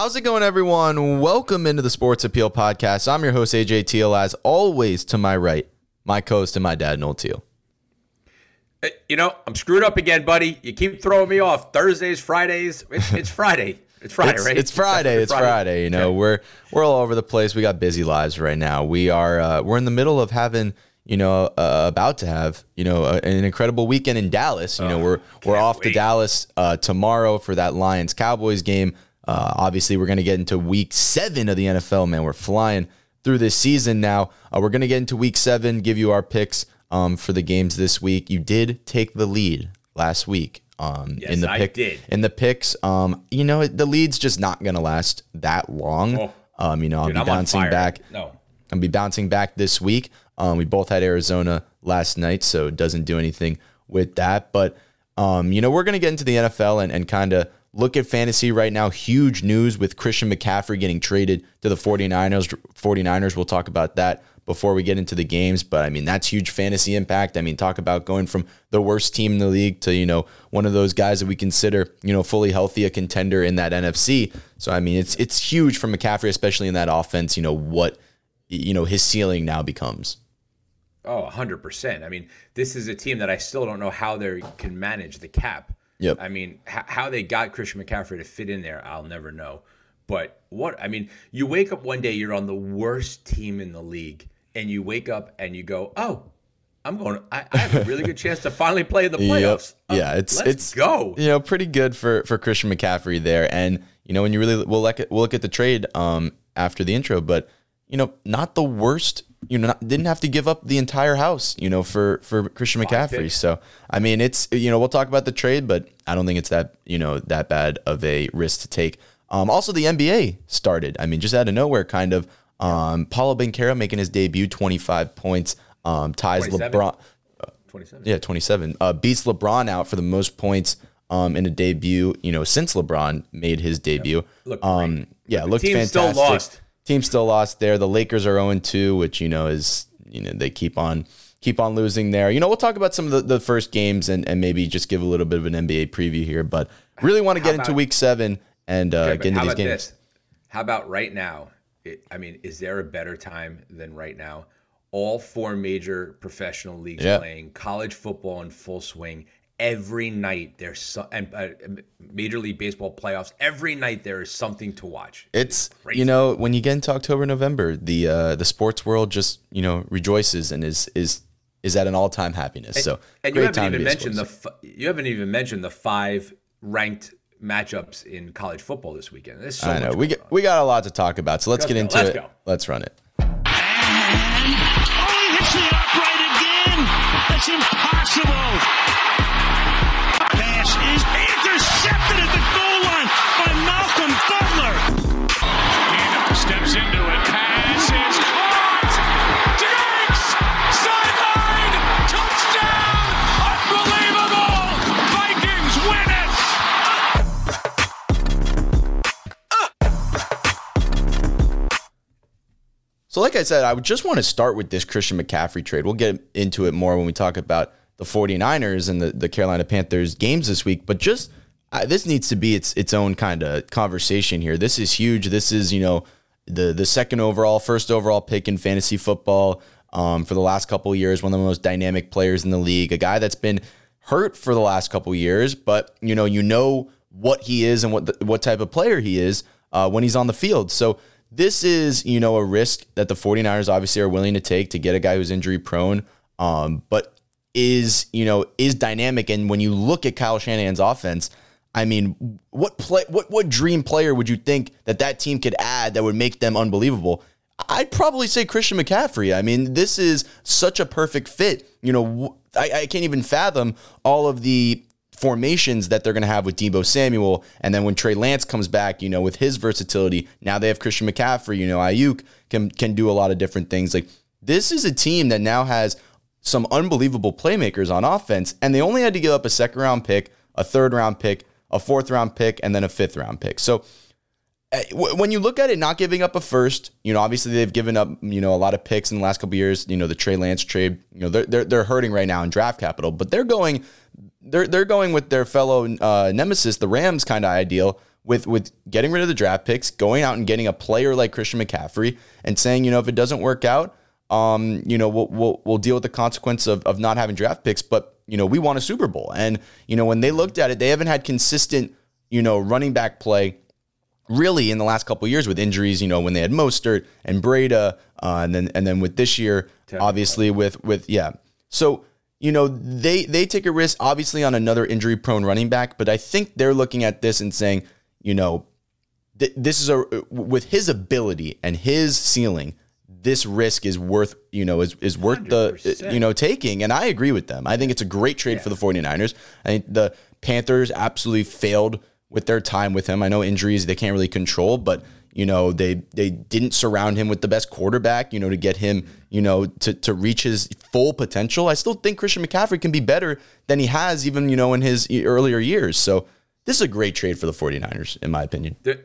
How's it going, everyone? Welcome into the Sports Appeal Podcast. I'm your host, AJ Teal. As always, to my right, my co host and my dad, Noel Teal. You know, I'm screwed up again, buddy. You keep throwing me off. Thursdays, Fridays. It's, it's Friday. It's Friday, it's, right? It's Friday. It's, Friday. Friday. You know, okay. we're we're all over the place. We got busy lives right now. We are uh, we're in the middle of having you know, uh, about to have, you know, an incredible weekend in Dallas. You oh, know, we're we're off wait. to Dallas uh, tomorrow for that Lions Cowboys game. Uh, obviously, we're going to get into Week Seven of the NFL. Man, we're flying through this season now. Uh, we're going to get into Week Seven, give you our picks um, for the games this week. You did take the lead last week. Um, yes, in the pick, I did. In the picks, um, you know, the lead's just not going to last that long. Oh, um, you know, I'll be bouncing back. No. I'll be bouncing back this week. Um, we both had Arizona last night, so it doesn't do anything with that. But, um, you know, we're going to get into the NFL and, and kind of look at fantasy right now. Huge news with Christian McCaffrey getting traded to the 49ers. 49ers, we'll talk about that before we get into the games. But I mean, that's huge fantasy impact. I mean, talk about going from the worst team in the league to, you know, one of those guys that we consider, you know, fully healthy, a contender in that NFC. So, I mean, it's, it's huge for McCaffrey, especially in that offense, you know, what, you know, his ceiling now becomes. Oh, 100%. I mean, this is a team that I still don't know how they can manage the cap. Yep. I mean, h- how they got Christian McCaffrey to fit in there, I'll never know. But what, I mean, you wake up one day, you're on the worst team in the league, and you wake up and you go, oh, I'm going. I, I have a really good chance to finally play in the playoffs. Yep. yeah, it's let's it's go. You know, pretty good for for Christian McCaffrey there, and you know when you really we'll look at we'll look at the trade um after the intro, but you know not the worst you know, not, didn't have to give up the entire house, you know, for for Christian McCaffrey. So I mean, it's you know, we'll talk about the trade, but I don't think it's that you know that bad of a risk to take. Um, also, the NBA started. I mean, just out of nowhere, kind of. Um, Paolo Banchero making his debut, 25 points, um, ties 27. LeBron. Uh, 27. Yeah, 27. Uh, beats LeBron out for the most points um, in a debut, you know, since LeBron made his debut. Yep. Look um, yeah, looked fantastic. Still lost team still lost there. The Lakers are 0 2, which you know is you know they keep on keep on losing there. You know, we'll talk about some of the, the first games and, and maybe just give a little bit of an NBA preview here, but really want to get about, into week seven and uh, okay, get into these games. This? How about right now? It, I mean, is there a better time than right now? All four major professional leagues yeah. playing, college football in full swing, every night there's some and uh, major league baseball playoffs every night there is something to watch it's, it's you know when you get into october november the uh the sports world just you know rejoices and is is is at an all-time happiness. And, so and you haven't even mentioned the you haven't even mentioned the five ranked matchups in college football this weekend. There's so i know. we get, we got a lot to talk about so let's, let's get go. into let's it. go. let's run it. And, oh he hits the upright again. That's impossible. Is So, like I said, I would just want to start with this Christian McCaffrey trade. We'll get into it more when we talk about the 49ers and the, the Carolina Panthers games this week, but just uh, this needs to be its its own kind of conversation here. This is huge. This is, you know, the the second overall, first overall pick in fantasy football um, for the last couple years, one of the most dynamic players in the league, a guy that's been hurt for the last couple years, but you know, you know what he is and what the, what type of player he is uh, when he's on the field. So this is, you know, a risk that the 49ers obviously are willing to take to get a guy who's injury prone. Um, but is, you know, is dynamic. And when you look at Kyle Shanahan's offense, I mean, what play, what what dream player would you think that that team could add that would make them unbelievable? I'd probably say Christian McCaffrey. I mean, this is such a perfect fit. You know, I, I can't even fathom all of the formations that they're going to have with Deebo Samuel. And then when Trey Lance comes back, you know, with his versatility, now they have Christian McCaffrey. You know, Aiyuk can can do a lot of different things. Like this is a team that now has some unbelievable playmakers on offense, and they only had to give up a second round pick, a third round pick, a fourth round pick, and then a fifth round pick. So eh, when you look at it, not giving up a first, you know, obviously they've given up, you know, a lot of picks in the last couple years. You know, the Trey Lance trade, you know, they're, they're they're hurting right now in draft capital, but they're going, they're they're going with their fellow uh, nemesis, the Rams, kind of ideal with with getting rid of the draft picks, going out and getting a player like Christian McCaffrey, and saying, you know, if it doesn't work out, um, you know, we'll we'll, we'll deal with the consequence of, of not having draft picks, but you know, we want a Super Bowl. And you know, when they looked at it, they haven't had consistent, you know, running back play really in the last couple years with injuries. You know, when they had Mostert and Breida, uh, and then and then with this year, obviously with with yeah. So you know they they take a risk obviously on another injury prone running back, but I think they're looking at this and saying, you know, th- this is a with his ability and his ceiling. This risk is worth, you know, is, is worth the, 100%. you know, taking. And I agree with them. I think it's a great trade for the 49ers. I think the Panthers absolutely failed with their time with him. I know injuries they can't really control, but you know, they they didn't surround him with the best quarterback, you know, to get him, you know, to to reach his full potential. I still think Christian McCaffrey can be better than he has even, you know, in his earlier years. So, this is a great trade for the 49ers in my opinion. There,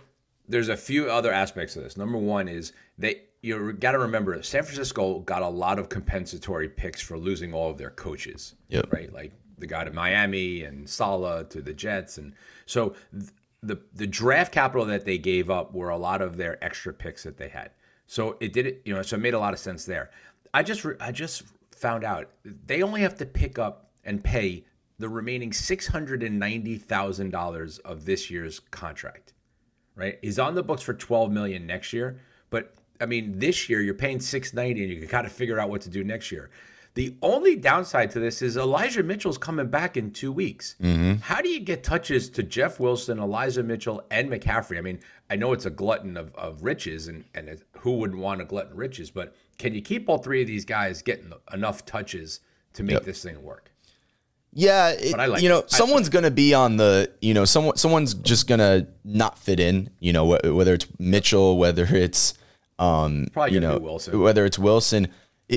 there's a few other aspects of this. Number one is they you got to remember San Francisco got a lot of compensatory picks for losing all of their coaches. Yep. Right, like the guy to Miami and Saleh to the Jets, and so th- the the draft capital that they gave up were a lot of their extra picks that they had. So it did it, you know. So it made a lot of sense there. I just I just found out they only have to pick up and pay the remaining six hundred and ninety thousand dollars of this year's contract right? He's on the books for 12 million next year, but I mean, this year you're paying 690 and you got to figure out what to do next year. The only downside to this is Elijah Mitchell's coming back in two weeks. How do you get touches to Jeff Wilson, Elijah Mitchell, and McCaffrey? I mean, I know it's a glutton of, of riches, and, and who wouldn't want a glutton riches, but can you keep all three of these guys getting enough touches to make this thing work? Yeah, it, like you know, it. Someone's gonna be on the, you know, someone someone's just gonna not fit in. You know, wh- whether it's Mitchell, whether it's, um, Probably you know, Wilson. whether it's Wilson.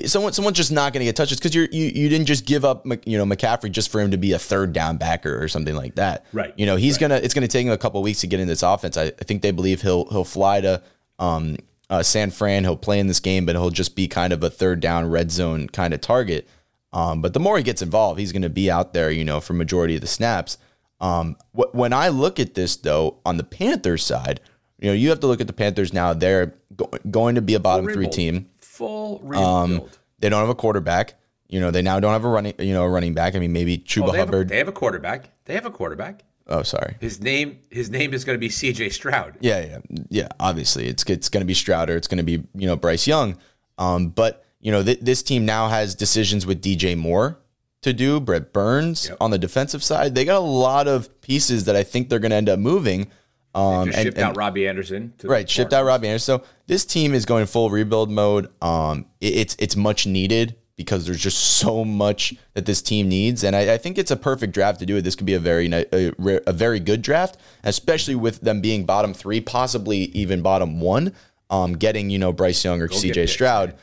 Someone, someone's just not going to get touches because you you didn't just give up, you know, McCaffrey just for him to be a third down backer or something like that. Right, You know, he's right. gonna. It's gonna take him a couple weeks to get in this offense. I, I think they believe he'll he'll fly to um, uh, San Fran. He'll play in this game, but he'll just be kind of a third down red zone kind of target. Um, but the more he gets involved, he's going to be out there, you know, for majority of the snaps. Um, wh- when I look at this though, on the Panthers side, you know, you have to look at the Panthers now. They're go- going to be a bottom three team. Full rebuild. They don't have a quarterback. You know, they now don't have a running, you know, a running back. I mean, maybe Chuba Oh, they, have a, Hubbard. they have a quarterback. They have a quarterback. oh, sorry. His name his name is going to be C.J. Stroud. Yeah, yeah, yeah. Obviously, it's it's going to be Strouder. It's going to be you know Bryce Young. Um, but you know th- this team now has decisions with DJ Moore to do. Brett Burns on the defensive side. They got a lot of pieces that I think they're going to end up moving. Um, and- shipped and- out Robbie Anderson. To right, shipped out Robbie Anderson. So this team is going full rebuild mode. Um, it- it's it's much needed because there's just so much that this team needs, and I, I think it's a perfect draft to do it. This could be a very a, a very good draft, especially with them being bottom three, possibly even bottom one. Um, getting you know Bryce Young or C.J. Stroud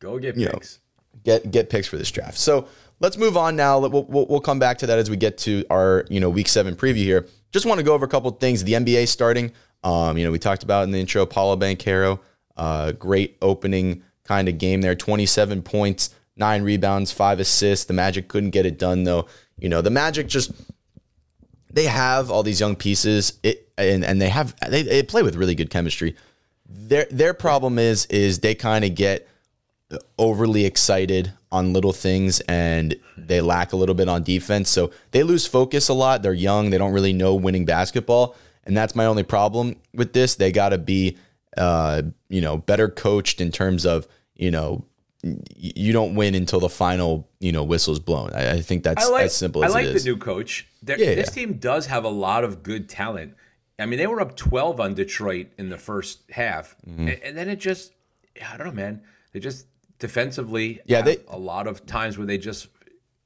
Go get know, picks. get get picks for this draft. So let's move on now. We'll, we'll, we'll come back to that as we get to our you know week seven preview here. Just want to go over a couple things. The NBA starting. Um, you know we talked about in the intro. Paolo Banchero, uh, great opening kind of game there. Twenty seven points, nine rebounds, five assists. The Magic couldn't get it done though. You know the Magic just they have all these young pieces it, and, and they have they, they play with really good chemistry their their problem is is they kind of get overly excited on little things and they lack a little bit on defense so they lose focus a lot they're young they don't really know winning basketball and that's my only problem with this they got to be uh you know better coached in terms of you know you don't win until the final you know whistle's blown i, I think that's I like as simple I as like it the new coach. Yeah, this yeah. team does have a lot of good talent. I mean, they were up 12 on Detroit in the first half, Mm-hmm. and, and then it just I don't know, man. They just defensively Yeah, they- a lot of times where they just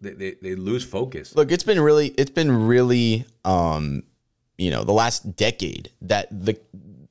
they, they, they lose focus. Look, it's been really, it's been really, um, you know, the last decade that the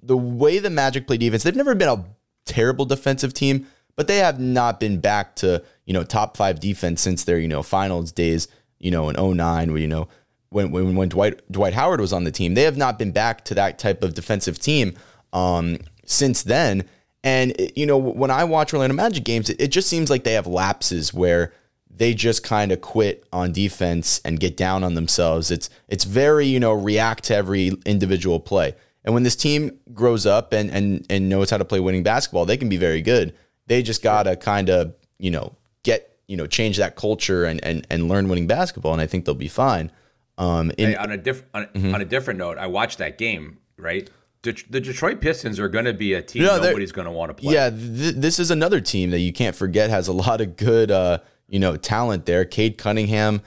the way the Magic play defense, they've never been a terrible defensive team, but they have not been back to you know top five defense since their you know finals days. You know, in 09, where you know when when when Dwight Dwight Howard was on the team, they have not been back to that type of defensive team um, since then. And you know, when I watch Orlando Magic games, it, it just seems like they have lapses where they just kind of quit on defense and get down on themselves. It's it's very, you know, react to every individual play. And when this team grows up and and and knows how to play winning basketball, they can be very good. They just gotta kind of, you know, get, you know, change that culture and and and learn winning basketball, and I think they'll be fine. Um, in, Hey, on a different on, Mm-hmm. on a different note, I watched that game. Right, Det- the Detroit Pistons are going to be a team No, nobody's going to want to play. Yeah, th- this is another team that you can't forget has a lot of good, uh, you know, talent there. Cade Cunningham,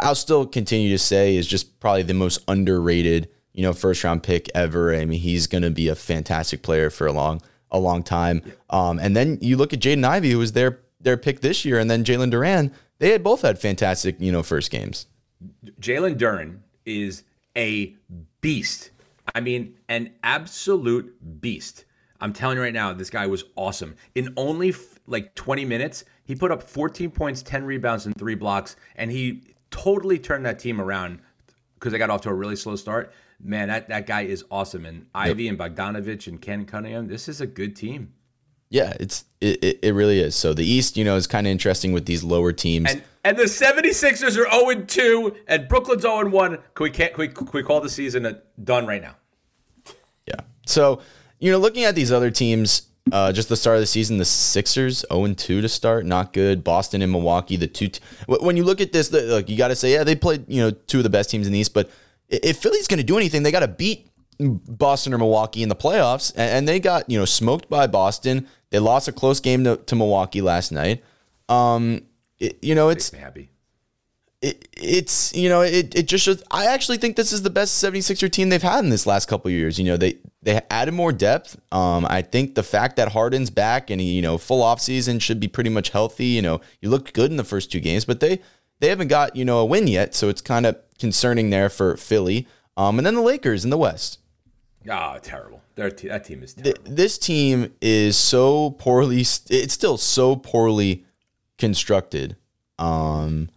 I'll still continue to say is just probably the most underrated, you know, first round pick ever. I mean, he's going to be a fantastic player for a long, a long time. Um, and then you look at Jaden Ivey, who was their their pick this year, and then Jalen Duren. They had both had fantastic, you know, first games. Jalen Duren is a beast. I mean, an absolute beast. I'm telling you right now, this guy was awesome. In only f- like 20 minutes, he put up 14 points, 10 rebounds, and three blocks, and he totally turned that team around because they got off to a really slow start. Man, that, that guy is awesome. And Ivey and Bogdanovich and Ken Cunningham, this is a good team. Yeah, it's it, it, it really is. So the East, you know, is kind of interesting with these lower teams. And and the 76ers are 0 2, and Brooklyn's 0 1. Can we, can't, can we, can we call the season uh, done right now? Yeah. So, you know, looking at these other teams, uh, just the start of the season, the Sixers 0 2 to start, not good. Boston and Milwaukee, the two. T- when you look at this, like you got to say, yeah, they played, you know, two of the best teams in the East. But if Philly's going to do anything, they got to beat Boston or Milwaukee in the playoffs, and, and they got you know smoked by Boston. They lost a close game to, to Milwaukee last night. Um, it- you know, it's happy. it, it's you know it, it just shows I actually think this is the best 76er team they've had in this last couple of years. You know, they they added more depth. Um I think the fact that Harden's back and you know, full offseason should be pretty much healthy, you know, you looked good in the first two games, but they they haven't got, you know, a win yet, so it's kind of concerning there for Philly. Um and then the Lakers in the West. Oh, terrible. Their te- that team is terrible. This team is so poorly it's still so poorly constructed. Um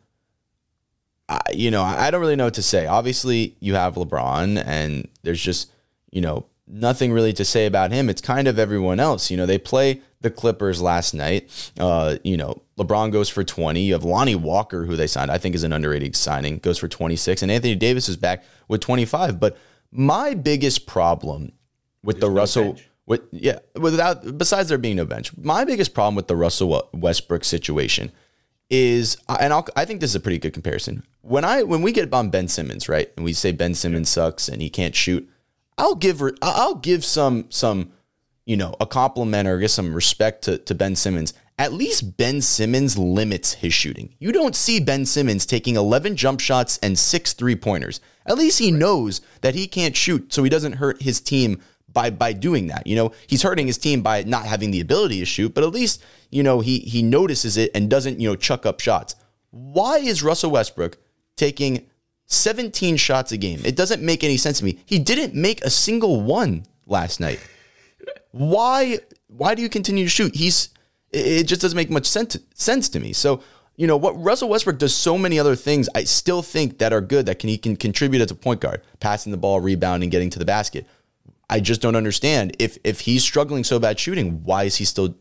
I, you know, I don't really know what to say. Obviously, you have LeBron, and there's just, you know, nothing really to say about him. It's kind of everyone else. You know, they play the Clippers last night. Uh, you know, LeBron goes for 20. You have Lonnie Walker, who they signed, I think is an underrated signing, goes for 26. And Anthony Davis is back with 25. But my biggest problem with the no Russell. bench. With, yeah, without besides there being no bench, my biggest problem with the Russell Westbrook situation is, and I'll, I think this is a pretty good comparison. When I when we get on Ben Simmons, right, and we say Ben Simmons sucks and he can't shoot, I'll give I'll give some some, you know, a compliment or get some respect to to Ben Simmons. At least Ben Simmons limits his shooting. You don't see Ben Simmons taking 11 jump shots and six three pointers. At least he knows that he can't shoot, so he doesn't hurt his team by by doing that. You know, he's hurting his team by not having the ability to shoot, but at least, you know, he he notices it and doesn't, you know, chuck up shots. Why is Russell Westbrook taking 17 shots a game? It doesn't make any sense to me. He didn't make a single one last night. Why why do you continue to shoot? He's it just doesn't make much sense sense to me. So, you know, what Russell Westbrook does so many other things I still think that are good that can he can contribute as a point guard, passing the ball, rebounding, getting to the basket. I just don't understand if if he's struggling so bad shooting, why is he still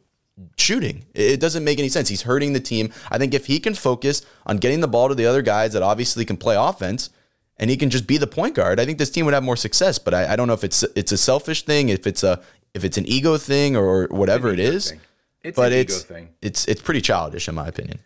shooting? It doesn't make any sense. He's hurting the team. I think if he can focus on getting the ball to the other guys that obviously can play offense, and he can just be the point guard, I think this team would have more success. But I, I don't know if it's it's a selfish thing, if it's a if it's an ego thing or whatever it is. thing. It's but an it's ego thing. it's it's pretty childish in my opinion.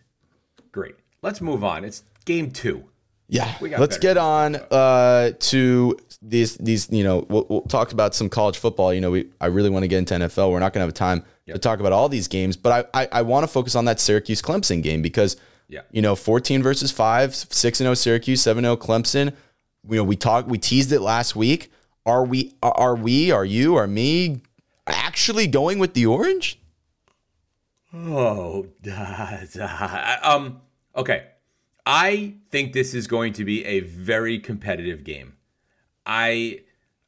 Great. Let's move on. It's game two. Yeah, We got let's get on uh, to these these. You know, we'll, we'll talk about some college football. You know, we I really want to get into NFL. We're not going to have time to talk about all these games, but I I, I want to focus on that Syracuse Clemson game because Yeah. you know, fourteen versus five, six and zero Syracuse, seven zero Clemson. You know, we talked, we teased it last week. Are we? Are are we? Are you? Are me? Actually going with the orange? Oh, da, da. um. Okay, I think this is going to be a very competitive game. I,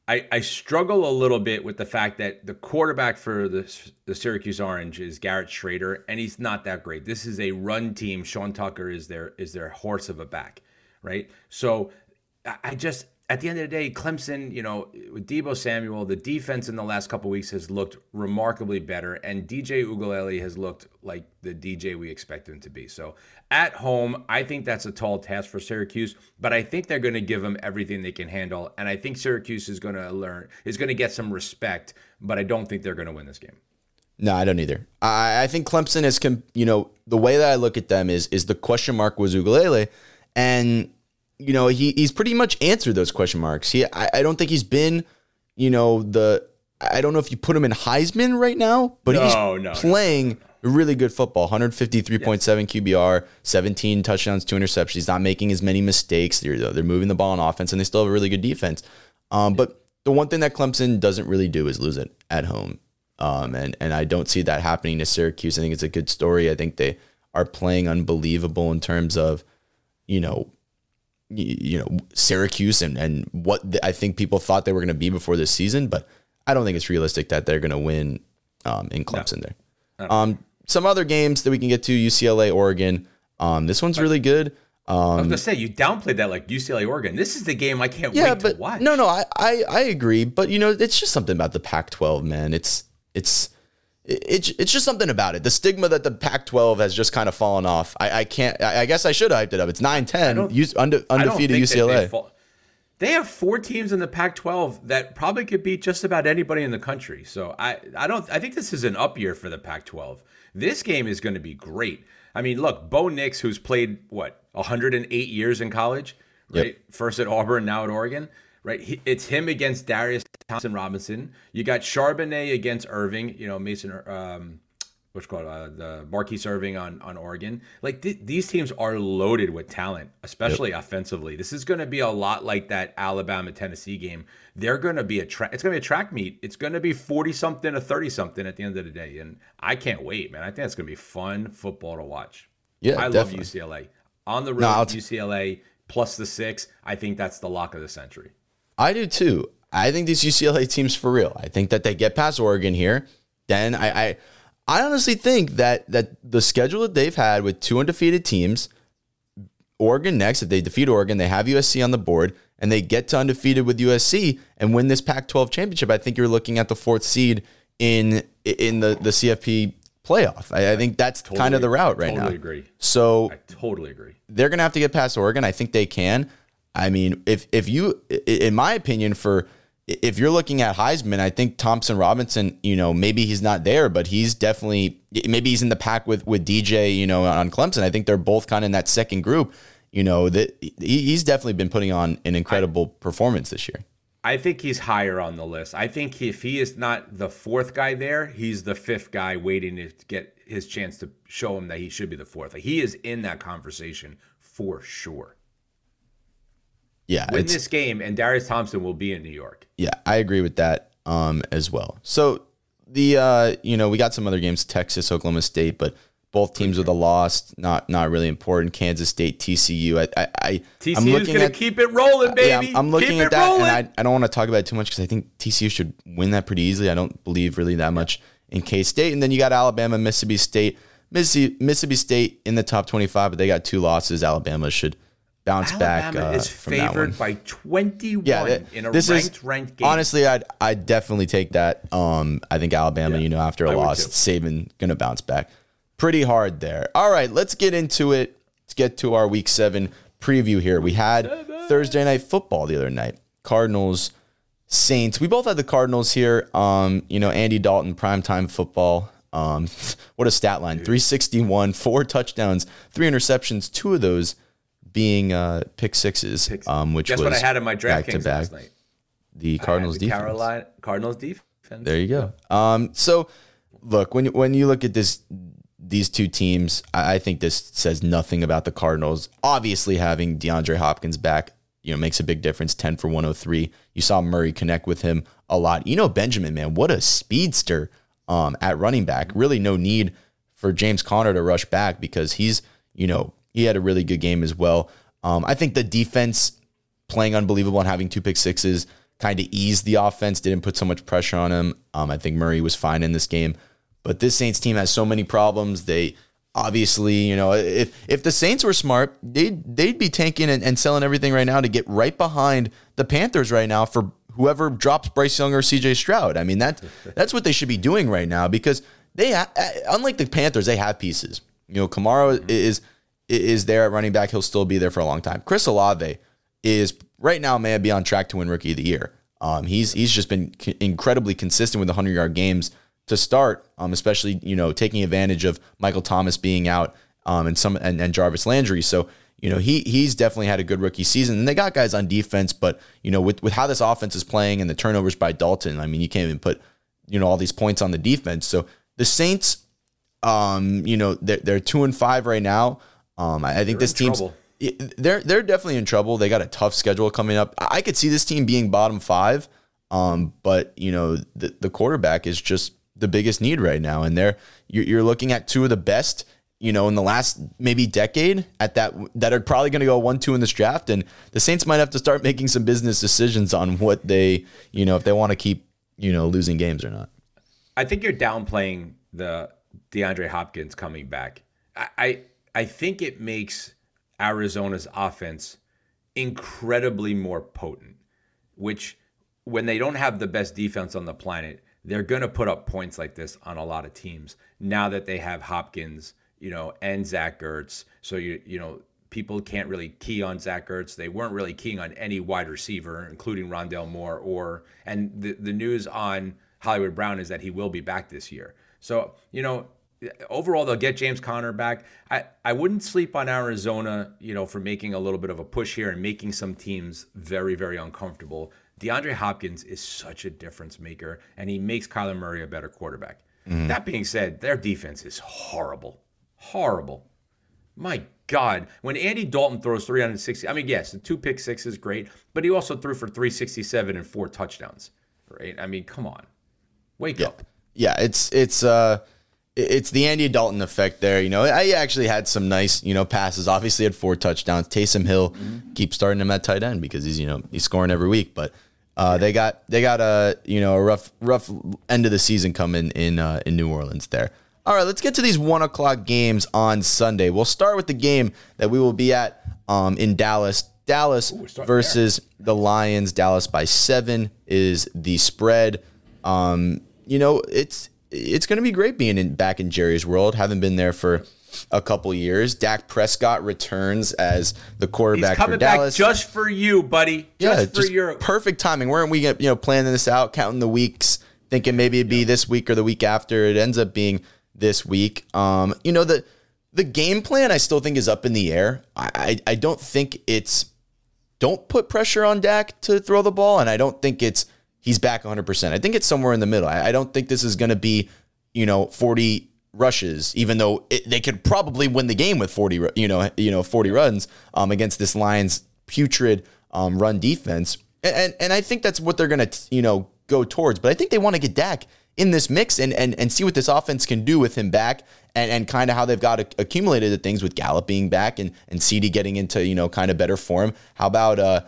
I, I struggle a little bit with the fact that the quarterback for the the Syracuse Orange is Garrett Shrader, and he's not that great. This is a run team. Sean Tucker is their is their horse of a back, right? So I- I just at the end of the day, Clemson, you know, with Deebo Samuel, the defense in the last couple weeks has looked remarkably better, and DJ Uiagalelei has looked like the DJ we expect him to be. So at home, I think that's a tall task for Syracuse, but I think they're going to give them everything they can handle, and I think Syracuse is going to learn is going to get some respect, but I don't think they're going to win this game. No, I don't either. I, I think Clemson is, you know, the way that I look at them is is the question mark was Uiagalelei, and you know, he he's pretty much answered those question marks. He I, I don't think he's been, you know, the I don't know if you put him in Heisman right now, but No, he's no, no, playing really good football. 153.7 QBR, 17 touchdowns, two interceptions. He's not making as many mistakes. They're they're moving the ball on offense, and they still have a really good defense. Um, but the one thing that Clemson doesn't really do is lose it at home. Um, and and I don't see that happening to Syracuse. I think it's a good story. I think they are playing unbelievable in terms of, you know, you know Syracuse and and what th- I think people thought they were going to be before this season, but I don't think it's realistic that they're going to win um, in Clemson there. Um, some other games that we can get to UCLA, Oregon. Um, this one's really good. I was going to say you downplayed that like UCLA Oregon. This is the game I can't Yeah, wait but to watch. no, no, I, I I agree, but you know, it's just something about the Pac-12, man. It's it's it's it's just something about it. The stigma that the Pac-12 has just kind of fallen off. I, I can't. I, I guess I should have hyped it up. It's 9-10, Use, unde, undefeated UCLA. they fall- They have four teams in the Pac-12 that probably could beat just about anybody in the country. So I, I don't, I think this is an up year for the Pac-12. This game is going to be great. I mean, look, Bo Nix, who's played what 108 years in college, right? First at Auburn, now at Oregon, right? He, it's him against Darius Thompson Robinson. You got Charbonnet against Irving. You know, Mason. Um, what's called uh, the Marquise Irving on on Oregon. Like th- these teams are loaded with talent, especially offensively. This is going to be a lot like that Alabama Tennessee game. They're going to be a track. It's going to be a track meet. It's going to be forty something to thirty something at the end of the day, and I can't wait, man. I think it's going to be fun football to watch. Yeah, I definitely. love UCLA on the road. No, t- UCLA plus the six. I think that's the lock of the century. I do too. I think these UCLA teams for real. I think that they get past Oregon here. Then I, I, I honestly think that that the schedule that they've had with two undefeated teams, Oregon next. If they defeat Oregon, they have USC on the board, and they get to undefeated with USC and win this Pac-12 championship. I think you're looking at the fourth seed in in the the CFP playoff. I, I think that's kind of the route right now. totally now. agree. So I totally agree. they're gonna have to get past Oregon. I think they can. I mean, if if you, in my opinion, for if you're looking at Heisman, I think Thompson Robinson, you know, maybe he's not there, but he's definitely maybe he's in the pack with with DJ, you know, on Clemson. I think they're both kind of in that second group. You know, that he, he's definitely been putting on an incredible performance this year. I think he's higher on the list. I think if he is not the fourth guy there, he's the fifth guy waiting to get his chance to show him that he should be the fourth. Like he is in that conversation for sure. Yeah, Win this game, and Darius Thompson will be in New York. Yeah, I agree with that um, as well. So the uh, you know we got some other games, Texas, Oklahoma State, but both teams with a loss, not not really important. Kansas State, TCU. I, I, I TCU's I'm looking gonna at keep it rolling, baby. yeah, I'm, I'm looking Keep at that, rolling. and I, I don't want to talk about it too much because I think TCU should win that pretty easily. I don't believe really that much in K State, and then you got Alabama, Mississippi State. Mississippi, Mississippi State in the top 25, but they got two losses. Alabama should bounce back. Alabama uh, is from favored by 21 Yeah, th- in a this ranked is ranked game. honestly, I'd I'd definitely take that. Um, I think Alabama, Yeah, you know, after a I loss. Saban gonna bounce back pretty hard there. All right, let's get into it. Let's get to our Week Seven preview here. We had Thursday night football the other night. Cardinals, Saints. We both had the Cardinals here. Um, you know, Andy Dalton, primetime football. Um, what a stat line: three sixty one, four touchdowns, three interceptions. Two of those being uh, pick sixes, um, which Guess was what I had in my back to DraftKings back last night? the Cardinals the defense. Carolina Cardinals defense. There you go. Um, so look when when you look at this these two teams, I, I think this says nothing about the Cardinals. Obviously, having DeAndre Hopkins back, you know, makes a big difference. Ten for one hundred three. You saw Murray connect with him a lot. You know, Benjamin, man, what a speedster um, at running back. Really, no need for James Conner to rush back because he's you know he had a really good game as well. Um, I think the defense playing unbelievable and having two pick sixes kind of eased the offense, didn't put so much pressure on him. Um, I think Murray was fine in this game. But this Saints team has so many problems. They obviously, you know, if if the Saints were smart, they'd they'd be tanking and, and selling everything right now to get right behind the Panthers right now for whoever drops Bryce Young or CJ Stroud. I mean, that that's what they should be doing right now because they ha- unlike the Panthers, they have pieces. You know, Kamara is is there at running back. He'll still be there for a long time. Chris Olave is right now may be on track to win Rookie of the Year. Um, he's he's just been incredibly consistent with the hundred yard games to start, um, especially you know taking advantage of Michael Thomas being out um, and some and, and Jarvis Landry. So you know he he's definitely had a good rookie season, and they got guys on defense. But you know with with how this offense is playing and the turnovers by Dalton, I mean you can't even put you know all these points on the defense. So the Saints, um, you know they're they're two and five right now. Um, I, I think this team's. Trouble. They're they're definitely in trouble. They got a tough schedule coming up. I could see this team being bottom five, um, but you know the the quarterback is just the biggest need right now. And they're you're looking at two of the best, you know, in the last maybe decade at that that are probably going to go one two in this draft. And the Saints might have to start making some business decisions on what they, you know, if they want to keep, you know, losing games or not. I think you're downplaying the DeAndre Hopkins coming back. I I, I think it makes Arizona's offense incredibly more potent, which when they don't have the best defense on the planet, they're going to put up points like this on a lot of teams now that they have Hopkins, you know, and Zach Ertz. So you you know people can't really key on Zach Ertz. They weren't really keying on any wide receiver, including Rondale Moore. Or and the the news on Hollywood Brown is that he will be back this year. So you know. Overall, they'll get James Conner back. I, I wouldn't sleep on Arizona, you know, for making a little bit of a push here and making some teams very, very uncomfortable. DeAndre Hopkins is such a difference maker, and he makes Kyler Murray a better quarterback. Mm-hmm. That being said, their defense is horrible. Horrible. My God. When Andy Dalton throws 360, I mean, yes, the two pick six is great, but he also threw for 367 and four touchdowns. Right? I mean, come on. Wake yeah. up. Yeah, it's it's uh it's the Andy Dalton effect there. You know, I actually had some nice, you know, passes. Obviously, had four touchdowns. Taysom Hill mm-hmm. keeps starting him at tight end because he's, you know, he's scoring every week. But uh, they got they got a you know a rough rough end of the season coming in uh, in New Orleans there. All right, let's get to these one o'clock games on Sunday. We'll start with the game that we will be at um, in Dallas. Dallas Ooh, versus there. the Lions. Dallas by seven is the spread. Um, you know, it's it's going to be great being in, back in Jerry's world. Haven't been there for a couple years. Dak Prescott returns as the quarterback He's coming for Dallas. Back just for you, buddy. Just yeah, for just your perfect timing. Weren't we, you know, planning this out, counting the weeks, thinking maybe it'd be yeah. this week or the week after? It ends up being this week. Um, you know the the game plan I still think is up in the air. I, I, I don't think it's don't put pressure on Dak to throw the ball, and I don't think it's he's back 100%. I think it's somewhere in the middle. I, I don't think this is going to be, you know, 40 rushes, even though it, they could probably win the game with 40, you know, you know, 40 runs um, against this Lions putrid um, run defense. And, and, and I think that's what they're going to, you know, go towards. But I think they want to get Dak in this mix and, and, and see what this offense can do with him back and, and kind of how they've got accumulated the things with Gallup being back and, and CD getting into, you know, kind of better form. How about, uh,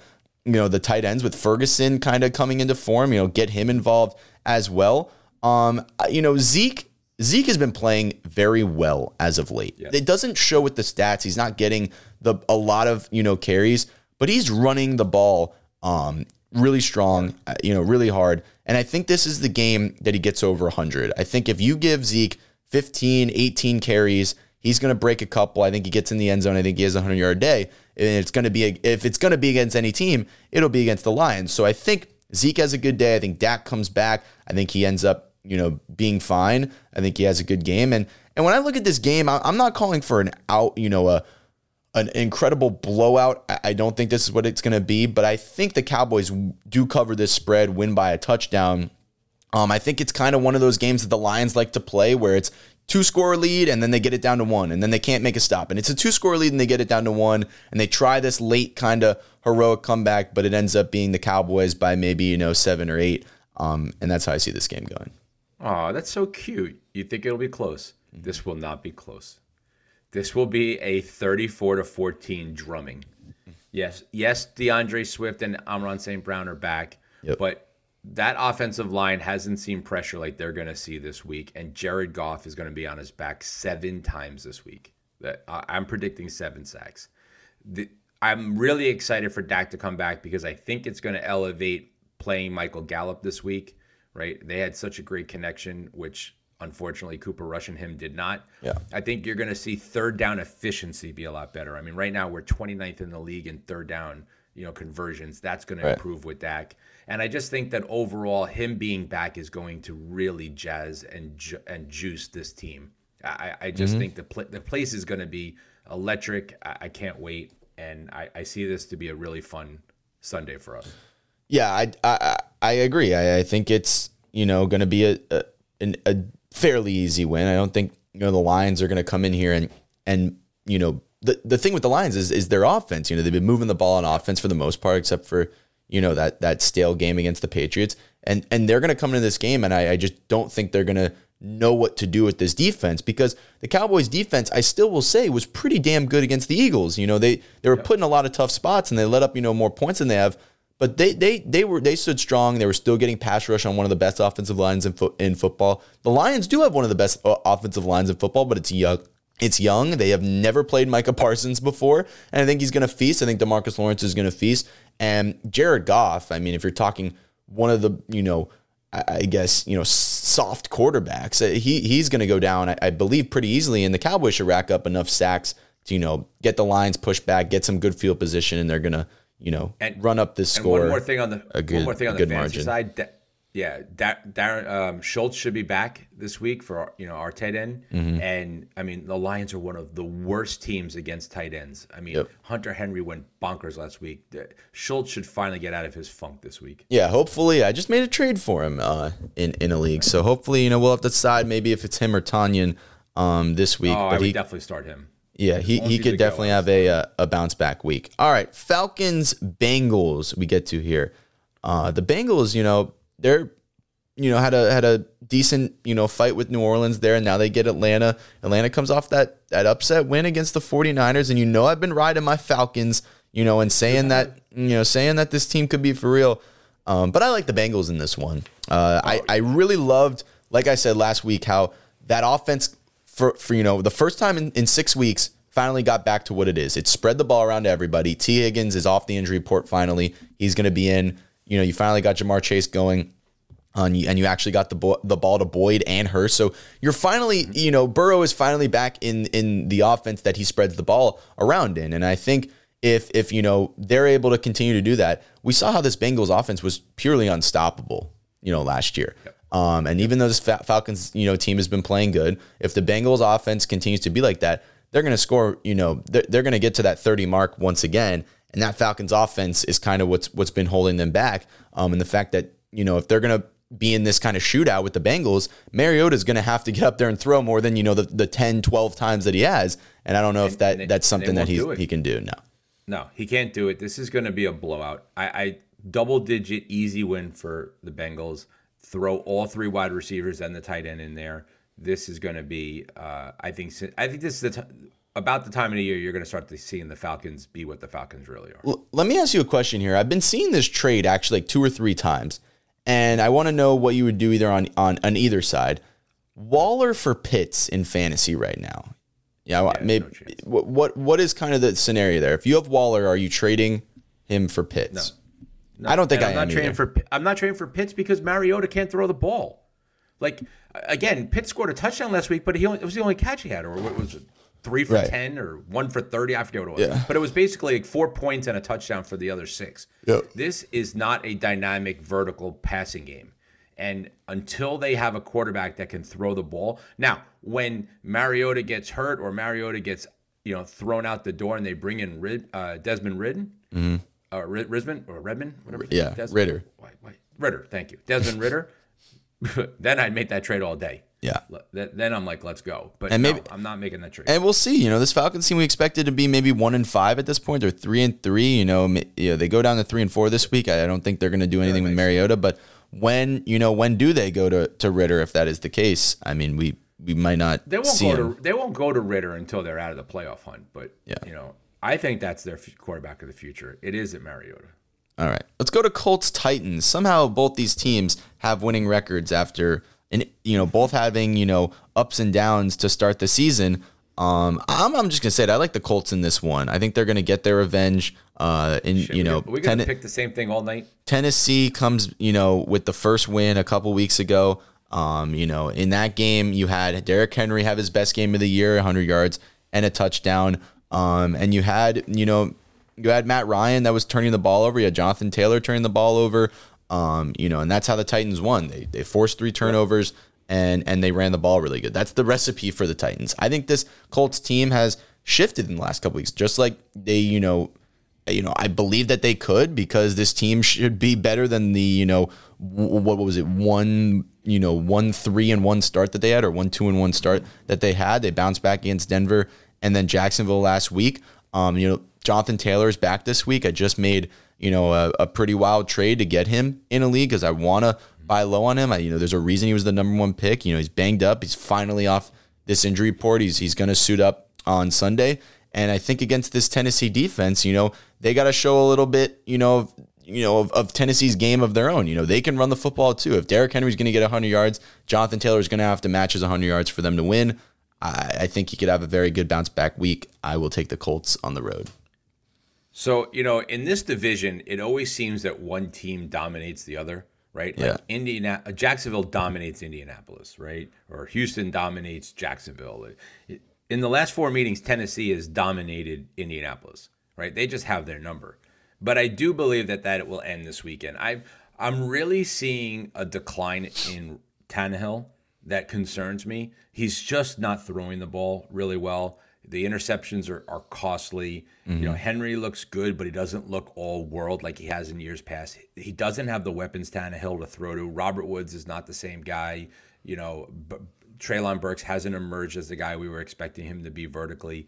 you know, the tight ends with Ferguson kind of coming into form, you know, get him involved as well. Um, you know, Zeke Zeke has been playing very well as of late. Yeah. It doesn't show with the stats. He's not getting the a lot of you know carries, but he's running the ball um, really strong, uh, you know, really hard. And I think this is the game that he gets over 100. I think if you give Zeke 15, 18 carries, he's going to break a couple. I think he gets in the end zone. I think he has a 100 yard day. And it's going to be a, if it's going to be against any team, it'll be against the Lions. So I think Zeke has a good day. I think Dak comes back. I think he ends up you know, being fine. I think he has a good game. And and when I look at this game, I'm not calling for an out, you know, a an incredible blowout. I don't think this is what it's going to be, but I think the Cowboys do cover this spread, win by a touchdown. Um, I think it's kind of one of those games that the Lions like to play where it's two score lead and then they get it down to one and then they can't make a stop. And it's a two score lead and they get it down to one and they try this late kind of heroic comeback, but it ends up being the Cowboys by maybe, you know, seven or eight. Um, and that's how I see this game going. Oh, that's so cute. You think it'll be close? Mm-hmm. This will not be close. This will be a 34 to 14 drumming. Yes, yes, D'Andre Swift and Amon-Ra St. Brown are back, yep. but that offensive line hasn't seen pressure like they're going to see this week, and Jared Goff is going to be on his back seven times this week. That I'm predicting seven sacks. The, I'm really excited for Dak to come back because I think it's going to elevate playing Michael Gallup this week. Right? They had such a great connection, which unfortunately Cooper Rush and him did not. Yeah. I think you're going to see third down efficiency be a lot better. I mean, right now we're 29th in the league in third down, you know, conversions. That's going Right. to improve with Dak. And I just think that overall, him being back is going to really jazz and ju- and juice this team. I, I just Mm-hmm. think the pl- the place is going to be electric. I, I can't wait, and I, I see this to be a really fun Sunday for us. Yeah, I I, I agree. I, I think it's you know going to be a, a an- a fairly easy win. I don't think you know the Lions are going to come in here and and you know the the thing with the Lions is is their offense. You know they've been moving the ball on offense for the most part, except for you know that that stale game against the Patriots, and and they're going to come into this game, and I, I just don't think they're going to know what to do with this defense because the Cowboys defense I still will say was pretty damn good against the Eagles. You know, they they were put in a lot of tough spots and they let up, you know, more points than they have. But they they they were they stood strong. They were still getting pass rush on one of the best offensive lines in fo- in football. The Lions do have one of the best uh, offensive lines in football, but it's young. It's young. They have never played Micah Parsons before, and I think he's going to feast. I think Demarcus Lawrence is going to feast, and Jared Goff. I mean, if you're talking one of the you know I guess you know soft quarterbacks. Uh, He he's going to go down, I, I believe, pretty easily, and the Cowboys should rack up enough sacks to you know get the lines pushed back, get some good field position, and they're going to you know And- run up this And score. one more thing on the good- one more thing on the good fantasy margin. side. Yeah, da- Darren um, Schultz should be back this week for our, you know our tight end. Mm-hmm. And I mean, the Lions are one of the worst teams against tight ends. I mean, Yep. Hunter Henry went bonkers last week. Schultz should finally get out of his funk this week. Yeah, hopefully. I just made a trade for him uh, in in a league, so hopefully you know we'll have to decide maybe if it's him or Tonyan um, this week. Oh, I but would he, definitely start him. Yeah, he, he could definitely have a, uh, a bounce back week. All right, Falcons Bengals we get to here. Uh, the Bengals, you know, they're you know had a had a decent you know fight with New Orleans there, and now they get Atlanta. Atlanta comes off that that upset win against the 49ers, and you know I've been riding my Falcons, you know, and saying that you know saying that this team could be for real. Um, but I like the Bengals in this one. Uh, I I really loved, like I said last week, how that offense for for you know the first time in, in six weeks finally got back to what it is. It spread the ball around to everybody. Tee Higgins is off the injury report finally. He's going to be in. You know, you finally got Ja'Marr Chase going. On you, and you actually got the bo- the ball to Boyd and Hurst. So you're finally, you know, Burrow is finally back in in the offense that he spreads the ball around in. And I think if if you know they're able to continue to do that, we saw how this Bengals offense was purely unstoppable, you know, last year. Um, and even though this Fa- Falcons, you know, team has been playing good, if the Bengals offense continues to be like that, they're going to score. You know, they're, they're going to get to that 30 mark once again. And that Falcons offense is kind of what's what's been holding them back. Um, and the fact that you know if they're going to be in this kind of shootout with the Bengals, Mariota is going to have to get up there and throw more than you know the, the 10, 12 times that he has. And I don't know if that and that's something that he's, he can do. No. No, he can't do it. This is going to be a blowout. I, I double digit easy win for the Bengals. Throw all three wide receivers and the tight end in there. This is going to be, uh, I think, I think this is the t- about the time of the year you're going to start to seeing the Falcons be what the Falcons really are. Let me ask you a question here. I've been seeing this trade actually like two or three times, and I want to know what you would do either on on on either side. Waller for Pitts in fantasy right now. Yeah, no maybe chance. what what what is kind of the scenario there? If you have Waller, are you trading him for Pitts? No, I don't think I I'm not trading for. I'm not trading for Pitts because Mariota can't throw the ball. Like again, Pitts scored a touchdown last week, but he only, it was the only catch he had, or what was it? Three for Right. ten or one for thirty. I forget what it was. Yeah. But it was basically like four points and a touchdown for the other six. Yep. This is not a dynamic vertical passing game. And until they have a quarterback that can throw the ball. Now, when Mariota gets hurt or Mariota gets, you know, thrown out the door and they bring in Rid, uh, Desmond Ridden, uh, Rid- Risman or Redman, whatever. Yeah, is. Ridder. Why, why? Ridder, thank you. Desmond Ridder. then I'd make that trade all day. Yeah. Th- Then I'm like, let's go. But And no, maybe- I'm not making that trade. And we'll see. You know, this Falcons team we expected to be maybe one and five at this point. They're three and three. You know, you know they go down to three and four this week. I don't think they're going to do anything with Mariota. But when you know when do they go to to Ridder? If that is the case, I mean we we might not They won't see go him. to they won't go to Ridder until they're out of the playoff hunt. But Yeah. you know, I think that's their quarterback of the future. It is at Mariota. All right. Let's go to Colts Titans. Somehow both these teams have winning records after and you know both having you know ups and downs to start the season. Um, I'm, I'm just gonna say it. I like the Colts in this one. I think they're gonna get their revenge. Uh, and Shit, you know, we gonna Ten- pick the same thing all night. Tennessee comes, you know, with the first win a couple weeks ago. Um, you know, in that game, you had Derrick Henry have his best game of the year, 100 yards and a touchdown. Um, and you had, you know, you had Matt Ryan that was turning the ball over. You had Jonathan Taylor turning the ball over. Um, you know, and that's how the Titans won. They they forced three turnovers and and they ran the ball really good. That's the recipe for the Titans. I think this Colts team has shifted in the last couple weeks, just like they, you know, you know, I believe that they could because this team should be better than the, you know, what was it, one, you know, one three and one start that they had, or one two and one start that they had. They bounced back against Denver and then Jacksonville last week. Um, you know, Jonathan Taylor is back this week. I just made, you know, a, a pretty wild trade to get him in a league because I want to buy low on him. I, you know, there's a reason he was the number one pick. You know, he's banged up. He's finally off this injury report. He's he's going to suit up on Sunday. And I think against this Tennessee defense, you know, they got to show a little bit, you know, you know, of, of, Tennessee's game of their own. You know, they can run the football too. If Derrick Henry's going to get 100 yards, Jonathan Taylor is going to have to match his 100 yards for them to win. I, I think he could have a very good bounce back week. I will take the Colts on the road. So, you know, in this division, it always seems that one team dominates the other, right? Like Yeah. Indiana, uh, Jacksonville dominates Indianapolis, right? Or Houston dominates Jacksonville. In the last four meetings, Tennessee has dominated Indianapolis, right? They just have their number. But I do believe that that will end this weekend. I I'm really seeing a decline in Tannehill that concerns me. He's just not throwing the ball really well. The interceptions are, are costly. You know, Henry looks good, but he doesn't look all world like he has in years past. He doesn't have the weapons Tannehill to throw to. Robert Woods is not the same guy. You know, B- Treylon Burks hasn't emerged as the guy we were expecting him to be vertically.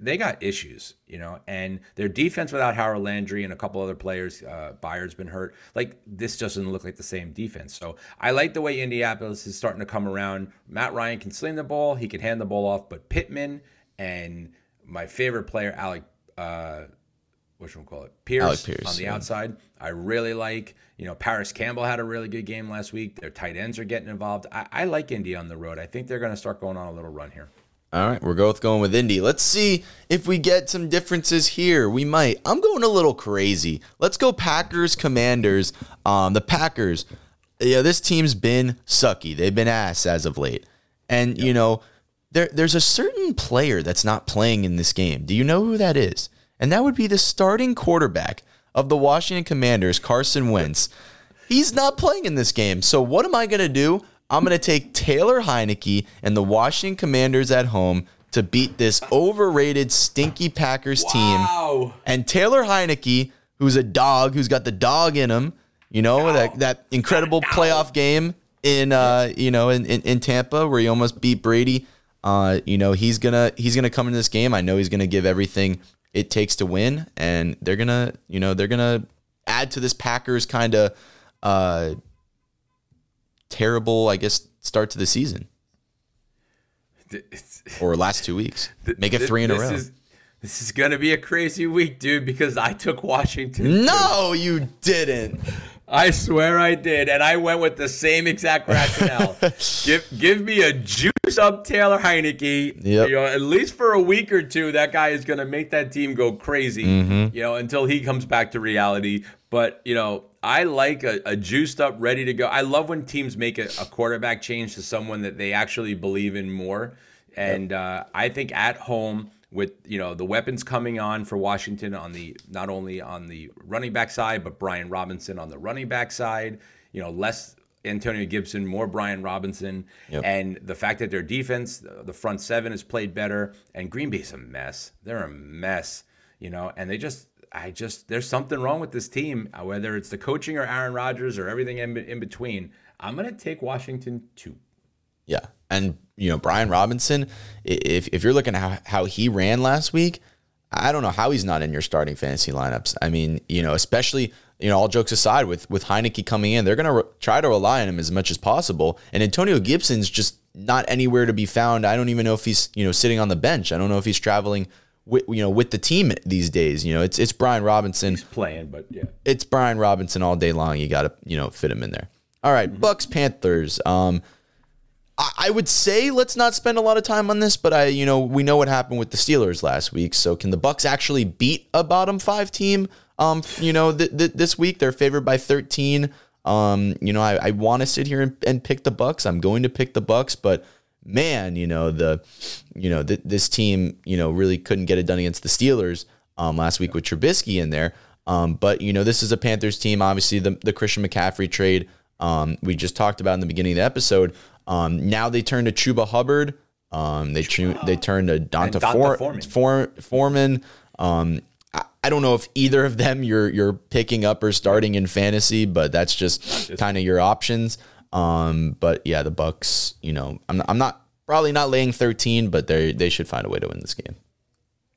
They got issues, you know, and their defense without Harold Landry and a couple other players, uh, Byard's been hurt. Like this doesn't look like the same defense. So I like the way Indianapolis is starting to come around. Matt Ryan can sling the ball, he can hand the ball off, but Pittman and my favorite player, Alec, uh, what should we call it, Pierce, Pierce, on the yeah. outside. I really like. You know, Parris Campbell had a really good game last week. Their tight ends are getting involved. I, I like Indy on the road. I think they're going to start going on a little run here. All right, we're both going with Indy. Let's see if we get some differences here. We might. I'm going a little crazy. Let's go Packers Commanders. Um, the Packers. Yeah, this team's been sucky. They've been ass as of late, and you know there there's a certain player that's not playing in this game. Do you know who that is? And that would be the starting quarterback of the Washington Commanders, Carson Wentz. He's not playing in this game. So what am I going to do? I'm going to take Taylor Heinicke and the Washington Commanders at home to beat this overrated, stinky Packers team. And Taylor Heinicke, who's a dog, who's got the dog in him, you know, that, that incredible playoff game in uh, you know, in, in, in Tampa where he almost beat Brady. Uh, you know, he's gonna he's gonna come into this game. I know he's gonna give everything it takes to win, and they're gonna, you know, they're gonna add to this Packers kind of uh terrible, I guess, start to the season It's- or last two weeks. Make it three in a row. Is, this is going to be a crazy week, dude, because I took Washington. no, you didn't. I swear I did, and I went with the same exact rationale. give give me a juice up Taylor Heinicke. Yep. You know, at least for a week or two, that guy is going to make that team go crazy. Mm-hmm. You know, until he comes back to reality. But you know, I like a, a juiced up, ready to go. I love when teams make a, a quarterback change to someone that they actually believe in more. And uh, I think at home with you know the weapons coming on for Washington on the not only on the running back side but Brian Robinson on the running back side, you know less Antonio Gibson, more Brian Robinson, Yep. and the fact that their defense, the front seven, has played better, and Green Bay's a mess. They're a mess, you know, and they just. I just there's something wrong with this team, uh, whether it's the coaching or Aaron Rodgers or everything in, in between. I'm gonna take Washington two. Yeah. And, you know, Brian Robinson, if, if you're looking at how, how he ran last week, I don't know how he's not in your starting fantasy lineups. I mean, you know, especially, you know, all jokes aside, with, with Heinicke coming in, they're going to re- try to rely on him as much as possible. And Antonio Gibson's just not anywhere to be found. I don't even know if he's, you know, sitting on the bench. I don't know if he's traveling with you know with the team these days. You know, it's it's Brian Robinson. He's playing, but yeah. It's Brian Robinson all day long. You got to you know fit him in there. All right, Mm-hmm. Bucks Panthers. Um, I, would say let's not spend a lot of time on this, but I you know we know what happened with the Steelers last week. So can the Bucks actually beat a bottom five team? Um, you know th- th- this week they're favored by thirteen. Um, you know I, I want to sit here and, and pick the Bucks. I'm going to pick the Bucks, but man, you know the, you know th- this team, you know really couldn't get it done against the Steelers um, last week with Trubisky in there. Um, but you know this is a Panthers team. Obviously the the Christian McCaffrey trade um, we just talked about in the beginning of the episode. Um, now they turn to Chuba Hubbard. Um, they chu- they turn to Donta, Donta For- Foreman. For- Foreman. Um, I, I don't know if either of them you're you're picking up or starting in fantasy, but that's just kind of your options. Um, but yeah, the Bucks. You know, I'm I'm not probably not laying 13, but they they should find a way to win this game.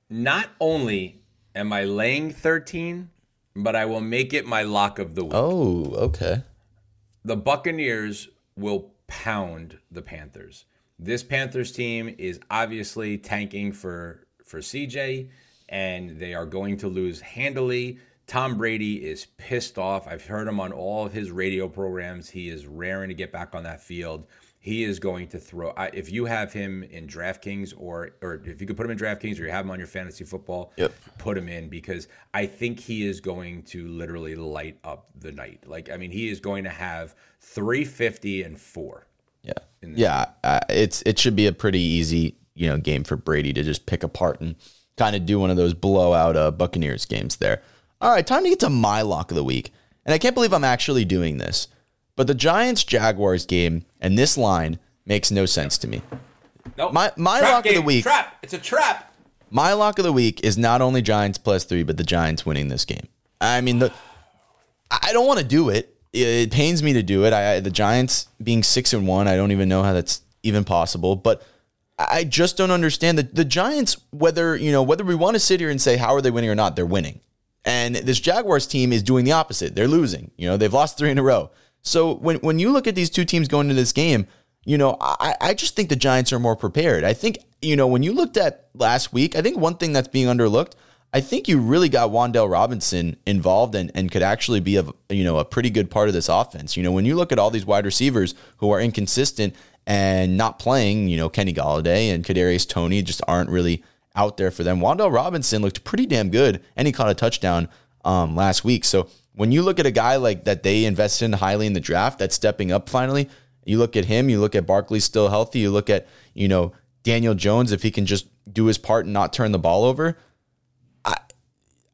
Not only am I laying 13, but I will make it my lock of the week. Oh, okay. The Buccaneers will pound the Panthers. This Panthers team is obviously tanking for for CJ and they are going to lose handily. Tom Brady is pissed off. I've heard him on all of his radio programs. He is raring to get back on that field. He is going to throw. I, if you have him in DraftKings or or if you could put him in DraftKings or you have him on your fantasy football, Yep. put him in because I think he is going to literally light up the night. Like I mean, he is going to have 350 and four. Yeah, yeah. Uh, it's it should be a pretty easy you know game for Brady to just pick apart and kind of do one of those blowout uh, Buccaneers games there. All right, time to get to my lock of the week, and I can't believe I'm actually doing this, but the Giants Jaguars game and this line makes no sense to me. Nope. My- my Trap lock of the week- Trap. It's a trap. My lock of the week is not only Giants plus three, but the Giants winning this game. I mean, the I don't want to do it. It pains me to do it. I, the Giants being six and one, I don't even know how that's even possible. But I just don't understand that the Giants, whether you know whether we want to sit here and say how are they winning or not, they're winning. And this Jaguars team is doing the opposite. They're losing. You know, they've lost three in a row. So when when you look at these two teams going into this game, you know, I, I just think the Giants are more prepared. I think, you know, when you looked at last week, I think one thing that's being underlooked, I think you really got Wan'Dale Robinson involved and, and could actually be a you know a pretty good part of this offense. You know, when you look at all these wide receivers who are inconsistent and not playing, you know, Kenny Golladay and Kadarius Toney just aren't really out there for them. Wan'Dale Robinson looked pretty damn good, and he caught a touchdown um, last week. So when you look at a guy like that they invested in highly in the draft, that's stepping up finally. You look at him. You look at Barkley still healthy. You look at you know Daniel Jones if he can just do his part and not turn the ball over.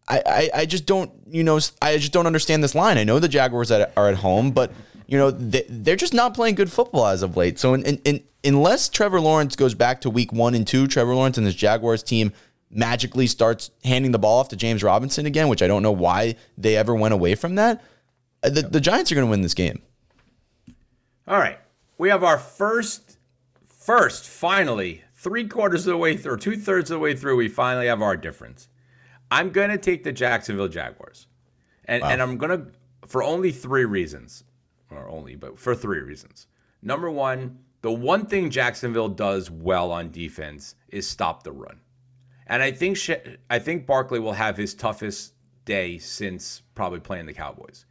I, I, I just don't, you know, I just don't understand this line. I know the Jaguars are are at home, but, you know, they, they're just not playing good football as of late. So, in, in, in, unless Trevor Lawrence goes back to week one and two, Trevor Lawrence and this Jaguars team magically starts handing the ball off to James Robinson again, which I don't know why they ever went away from that, uh, the, the Giants are going to win this game. All right. We have our first, first, finally, three quarters of the way through, two thirds of the way through, we finally have our difference. I'm going to take the Jacksonville Jaguars. And, and I'm going to, for only three reasons, or only, but for three reasons. Number one, the one thing Jacksonville does well on defense is stop the run. And I think Sh- I think Barkley will have his toughest day since probably playing the Cowboys.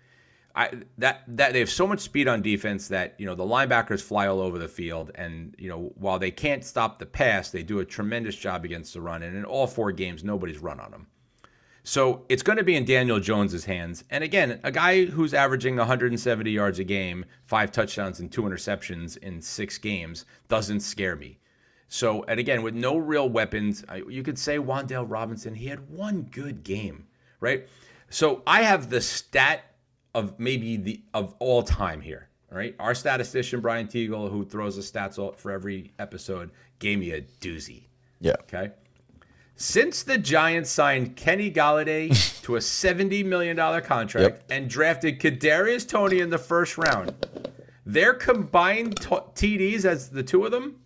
I that that they have so much speed on defense that you know the linebackers fly all over the field, and you know while they can't stop the pass, they do a tremendous job against the run. And in all four games, nobody's run on them. So it's going to be in Daniel Jones's hands. And again, a guy who's averaging 170 yards a game, five touchdowns and two interceptions in six games doesn't scare me. So, and again, with no real weapons, I- you could say Wan'Dale Robinson, he had one good game, right? So I have the stat of maybe the of all time here. All right. Our statistician, Brian Teagle, who throws the stats all- for every episode, gave me a doozy. Yeah. Okay. Since the Giants signed Kenny Golladay to a $70 million contract Yep. and drafted Kadarius Toney in the first round, their combined t- TDs as the two of them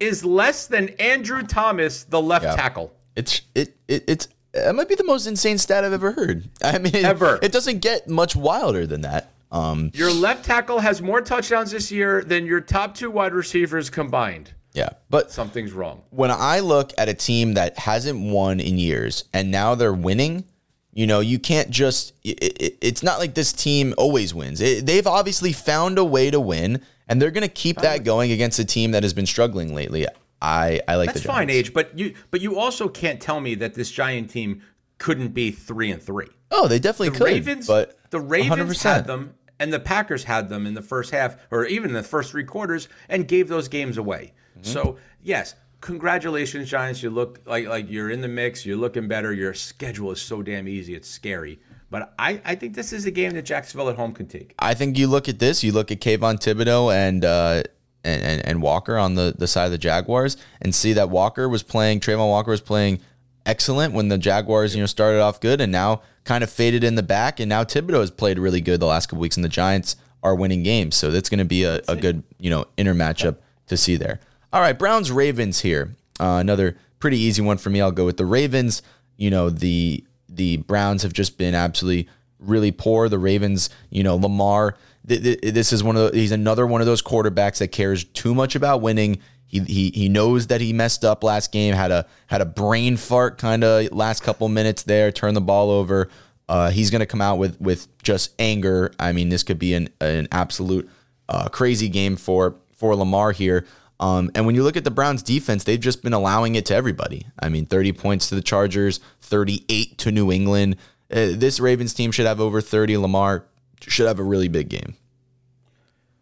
is less than Andrew Thomas, the left Yeah. tackle. It's it, it it's it might be the most insane stat I've ever heard. I mean, Ever. It doesn't get much wilder than that. Um, Your left tackle has more touchdowns this year than your top two wide receivers combined. Yeah, but Something's wrong. when I look at a team that hasn't won in years and now they're winning, you know, you can't just. It, it, it's not like this team always wins. It, they've obviously found a way to win, and they're going to keep that going against a team that has been struggling lately. I I like the That's the fine, Age, but you but you also can't tell me that this Giant team couldn't be three and three. Oh, they definitely The could. Ravens, but the Ravens 100%. had them, and the Packers had them in the first half, or even in the first three quarters, and gave those games away. Mm-hmm. So yes, congratulations, Giants. You look like like you're in the mix. You're looking better. Your schedule is so damn easy. It's scary. But I, I think this is a game that Jacksonville at home can take. I think you look at this, you look at Kayvon Thibodeaux and uh, and, and Walker on the, the side of the Jaguars, and see that Walker was playing, Travon Walker was playing excellent when the Jaguars you know started off good, and now kind of faded in the back, and now Thibodeaux has played really good the last couple weeks, and the Giants are winning games, so that's going to be a, a good you know inner matchup to see there. All right, Browns Ravens here, uh, another pretty easy one for me. I'll go with the Ravens. You know the the Browns have just been absolutely really poor. The Ravens, you know, Lamar. th- th- This is one of the, he's another one of those quarterbacks that cares too much about winning. He, he he knows that he messed up last game. Had a had a brain fart kind of last couple minutes there. Turned the ball over. Uh, he's gonna come out with with just anger. I mean, this could be an an absolute uh, crazy game for for Lamar here. Um, and when you look at the Browns defense, they've just been allowing it to everybody. I mean, 30 points to the Chargers, 38 to New England. Uh, this Ravens team should have over 30. Lamar should have a really big game.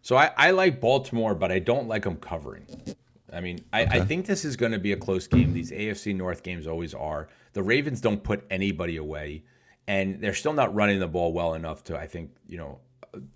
So I, I like Baltimore, but I don't like them covering. I mean, I, I think this is going to be a close game. These AFC North games always are. The Ravens don't put anybody away, and they're still not running the ball well enough to, I think, you know,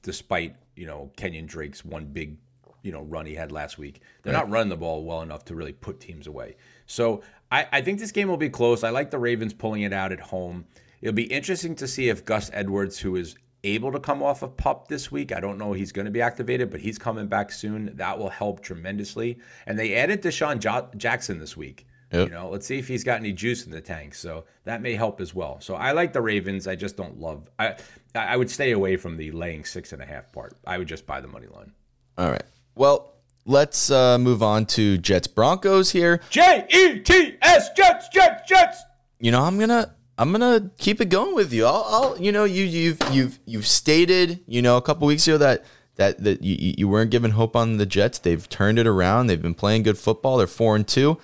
despite, you know, Kenyan Drake's one big, you know, run he had last week. They're not running the ball well enough to really put teams away. So I, I think this game will be close. I like the Ravens pulling it out at home. It'll be interesting to see if Gus Edwards, who is able to come off of pup this week. I don't know he's going to be activated, but he's coming back soon. That will help tremendously. And they added DeSean jo- Jackson this week. Yep. You know, let's see if he's got any juice in the tank. So that may help as well. So I like the Ravens. I just don't love. I I would stay away from the laying six and a half part. I would just buy the money line. All right. Well, let's uh, move on to Jets Broncos here. J E T S Jets Jets Jets. you know, I'm gonna I'm gonna keep it going with you. I'll, I'll you know, you you've you've you've stated, you know, a couple weeks ago that that that you, you weren't given hope on the Jets. They've turned it around. They've been playing good football. They're four and two,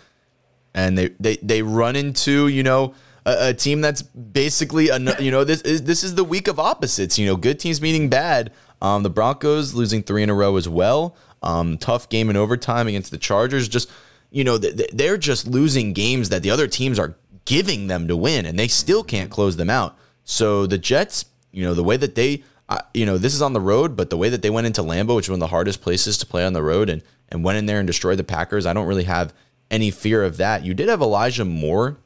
and they they they run into you know. A, a team that's basically, a, you know, this is this is the week of opposites. You know, good teams meeting bad. Um, the Broncos losing three in a row as well. Um, tough game in overtime against the Chargers. Just you know, th- th- they're just losing games that the other teams are giving them to win, and they still can't close them out. So the Jets, you know, the way that they, uh, you know, this is on the road, but the way that they went into Lambeau, which is one of the hardest places to play on the road, and and went in there and destroyed the Packers, I don't really have any fear of that. You did have Elijah Moore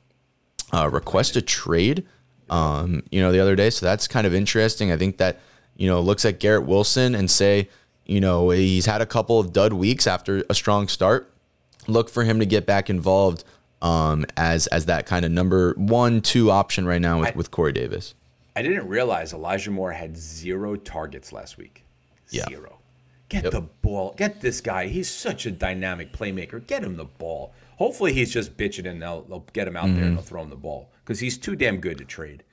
uh, request a trade, um, you know, the other day, so that's kind of interesting. I think that you know looks at Garrett Wilson and say, you know, he's had a couple of dud weeks after a strong start. Look for him to get back involved um, as as that kind of number one two option right now with, with Corey Davis. I didn't realize Elijah Moore had zero targets last week. Yeah. Zero. Get the ball. Get this guy. He's such a dynamic playmaker. Get him the ball. Hopefully, he's just bitching and they'll, they'll get him out there and they'll throw him the ball because he's too damn good to trade.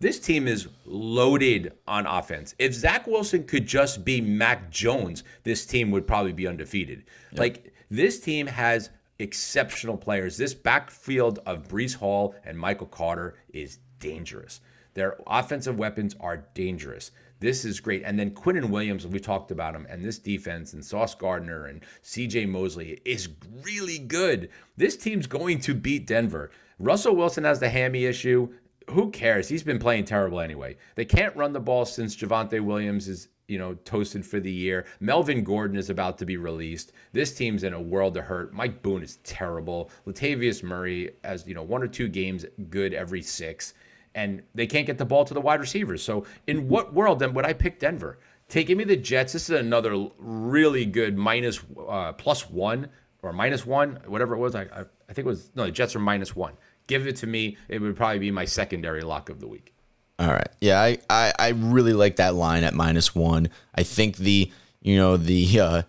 This team is loaded on offense. If Zach Wilson could just be Mac Jones, this team would probably be undefeated. Like, this team has exceptional players. This backfield of Breece Hall and Michael Carter is dangerous. Their offensive weapons are dangerous. This is great. And then Quinnen Williams, we talked about him, and this defense, and Sauce Gardner and CJ Mosley is really good. This team's going to beat Denver. Russell Wilson has the hammy issue. Who cares? He's been playing terrible anyway. They can't run the ball since Javonte Williams is, you know, toasted for the year. Melvin Gordon is about to be released. This team's in a world of hurt. Mike Boone is terrible. Latavius Murray has, you know, one or two games good every six and they can't get the ball to the wide receivers. So, in what world then would I pick Denver? Take give me the Jets. This is another really good minus uh, plus one or minus one, whatever it was. I, I I think it was no, the Jets are minus one. Give it to me. It would probably be my secondary lock of the week. All right. Yeah, I, I, I really like that line at minus one. I think the you know the uh,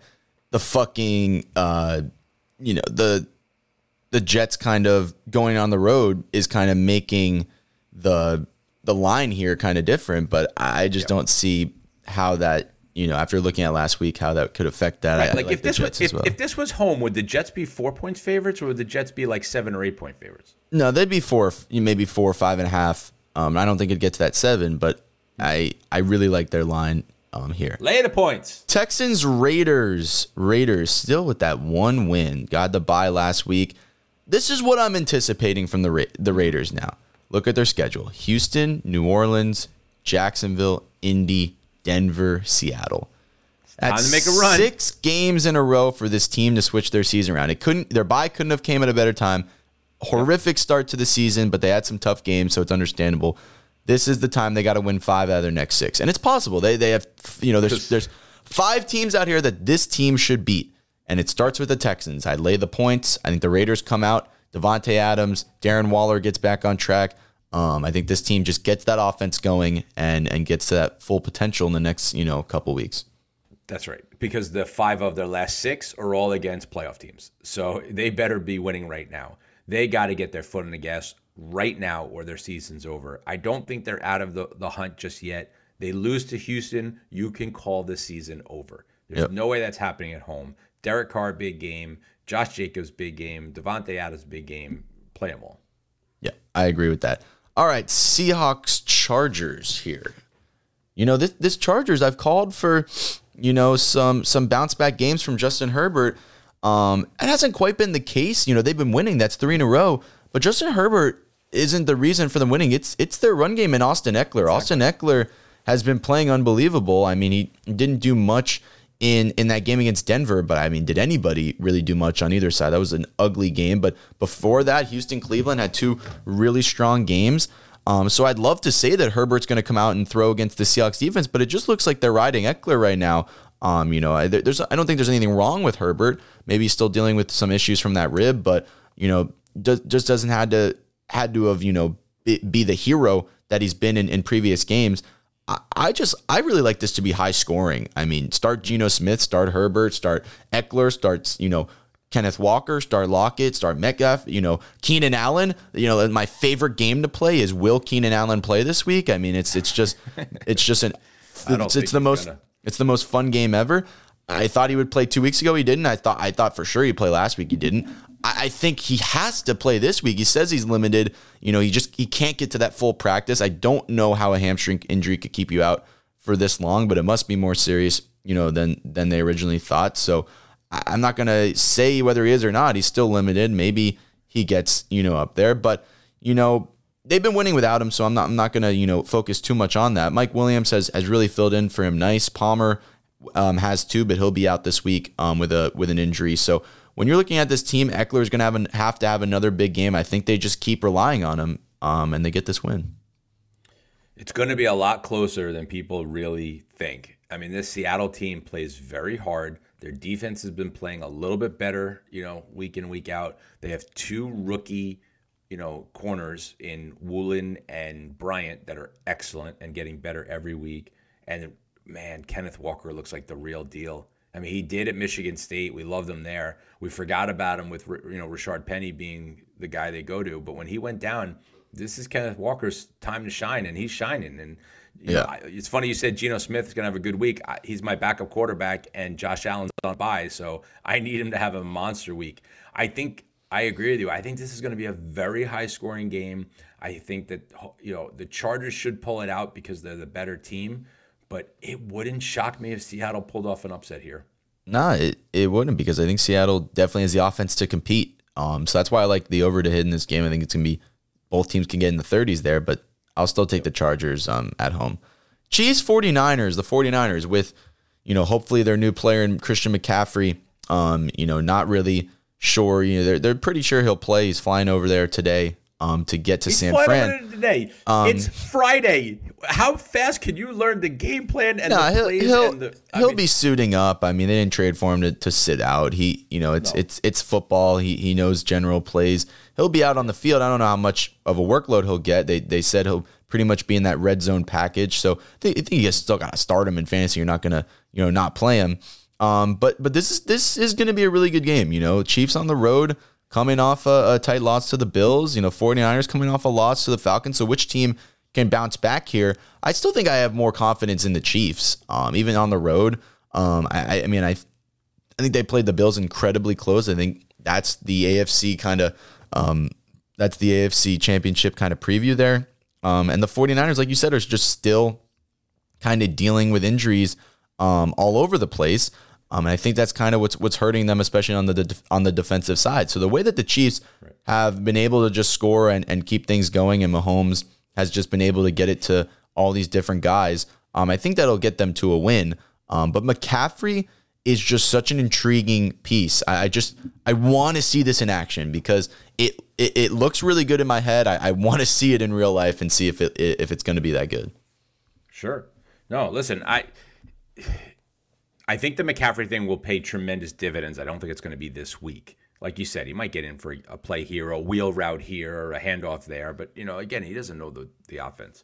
the fucking uh, you know, the the Jets kind of going on the road is kind of making the the line here kind of different, but I just don't see how that you know after looking at last week how that could affect that. Right, I- I like, if this was Jets if, well. if this was home, would the Jets be four points favorites or would the Jets be like seven or eight point favorites? no, they'd be four, maybe four, or five and a half. Um, I don't think it'd get to that seven, but I I really like their line um here. Lay the points. Texans Raiders Raiders still with that one win. Got the bye last week. This is what I'm anticipating from the Ra- the Raiders now. Look at their schedule: Houston, New Orleans, Jacksonville, Indy, Denver, Seattle. That's to make a run. Six games in a row for this team to switch their season around. It couldn't. Their bye couldn't have came at a better time. Horrific start to the season, but they had some tough games, so it's understandable. This is the time they got to win five out of their next six, and it's possible. They they have you know there's there's five teams out here that this team should beat, and it starts with the Texans. I lay the points. I think the Raiders come out. Davante Adams, Darren Waller gets back on track. Um, I think this team just gets that offense going and and gets to that full potential in the next you know couple weeks. That's right. Because the five of their last six are all against playoff teams. So they better be winning right now. They got to get their foot in the gas right now or their season's over. I don't think they're out of the, the hunt just yet. They lose to Houston, you can call the season over. There's Yep. no way that's happening at home. Derek Carr, big game. Josh Jacobs, big game. Davante Adams, big game. Play them all. Yeah, I agree with that. All right, Seahawks Chargers here. You know, this this Chargers I've called for, you know, some some bounce back games from Justin Herbert. Um, it hasn't quite been the case. You know, they've been winning. That's three in a row. But Justin Herbert isn't the reason for them winning. It's it's their run game and Austin Ekeler. Austin Ekeler has been playing unbelievable. I mean, he didn't do much in in that game against Denver, but I mean, did anybody really do much on either side? That was an ugly game. But before that, Houston Cleveland had two really strong games. Um, so I'd love to say that Herbert's going to come out and throw against the Seahawks defense, but it just looks like they're riding Ekeler right now. Um, you know, I, there's I don't think there's anything wrong with Herbert. Maybe he's still dealing with some issues from that rib, but you know, does, just doesn't had to had to have you know be, be the hero that he's been in, in previous games. I, just I really like this to be high scoring. I mean, start Geno Smith, start Herbert, start Ekeler, starts you know Kenneth Walker, start Lockett, start Metcalf, you know Keenan Allen. You know my favorite game to play is will Keenan Allen play this week? I mean, it's it's just it's just an it's, it's the most gonna. it's the most fun game ever. I thought he would play two weeks ago. He didn't. I thought I thought for sure he'd play last week. He didn't. I, I think he has to play this week. He says he's limited. You know, he just he can't get to that full practice. I don't know how a hamstring injury could keep you out for this long, but it must be more serious, you know, than than they originally thought. So I, I'm not gonna say whether he is or not. He's still limited. Maybe he gets you know up there, but you know they've been winning without him, so I'm not I'm not gonna you know focus too much on that. Mike Williams has has really filled in for him nice. Palmer um, has two, but he'll be out this week um, with a with an injury. So when you're looking at this team, Ekeler is gonna have an, have to have another big game. I think they just keep relying on him, um, and they get this win. It's going to be a lot closer than people really think. I mean, this Seattle team plays very hard. Their defense has been playing a little bit better, you know, week in, week out. They have two rookie, you know, corners in Woolen and Bryant that are excellent and getting better every week. And man, Kenneth Walker looks like the real deal. I mean, he did at Michigan State. We loved him there. We forgot about him with you know Richard Penny being the guy they go to. But when he went down, this is Kenneth Walker's time to shine, and he's shining. And you know, Yeah. I- it's funny you said Geno Smith is going to have a good week. I, he's my backup quarterback, and Josh Allen's on bye, so I need him to have a monster week. I think I agree with you. I think this is going to be a very high scoring game. I think that you know the Chargers should pull it out because they're the better team. But it wouldn't shock me if Seattle pulled off an upset here. Nah, it, it wouldn't because I think Seattle definitely has the offense to compete. Um, so that's why I like the over to hit in this game. I think it's gonna be both teams can get in the 30s there, but I'll still take the Chargers um, at home. Chiefs 49ers, the 49ers with, you know, hopefully their new player in Christian McCaffrey. Um, you know, not really sure. You know, they're they're pretty sure he'll play. He's flying over there today um to get to San Fran. today. it's Friday. How fast can you learn the game plan and No, the he'll plays he'll, and the? He'll mean, be suiting up. I mean, they didn't trade for him to, to sit out. He, you know, it's it's it's football. He he knows general plays. He'll be out on the field. I don't know how much of a workload he'll get. They they said he'll pretty much be in that red zone package. So I think, I think you still got to start him in fantasy. You're not gonna you know not play him. Um, but but this is this is going to be a really good game. You know, Chiefs on the road coming off a, a, tight loss to the Bills. You know, 49ers coming off a loss to the Falcons. So which team can bounce back here? I still think I have more confidence in the Chiefs, um, even on the road. Um, I, I mean, I I think they played the Bills incredibly close. I think that's the AFC kind of um, that's the AFC championship kind of preview there. Um, and the 49ers, like you said, are just still kind of dealing with injuries um, all over the place. Um, and I think that's kind of what's what's hurting them, especially on the on the defensive side. So the way that the Chiefs right. have been able to just score and, and keep things going, and Mahomes has just been able to get it to all these different guys, um, I think that'll get them to a win. Um, but McCaffrey is just such an intriguing piece. I, I just I want to see this in action because it it, it looks really good in my head. I, I want to see it in real life and see if it if it's going to be that good. Sure. No, listen, I I think the McCaffrey thing will pay tremendous dividends. I don't think it's going to be this week. Like you said, he might get in for a play here, a wheel route here, or a handoff there. But you know, again, he doesn't know the, the offense.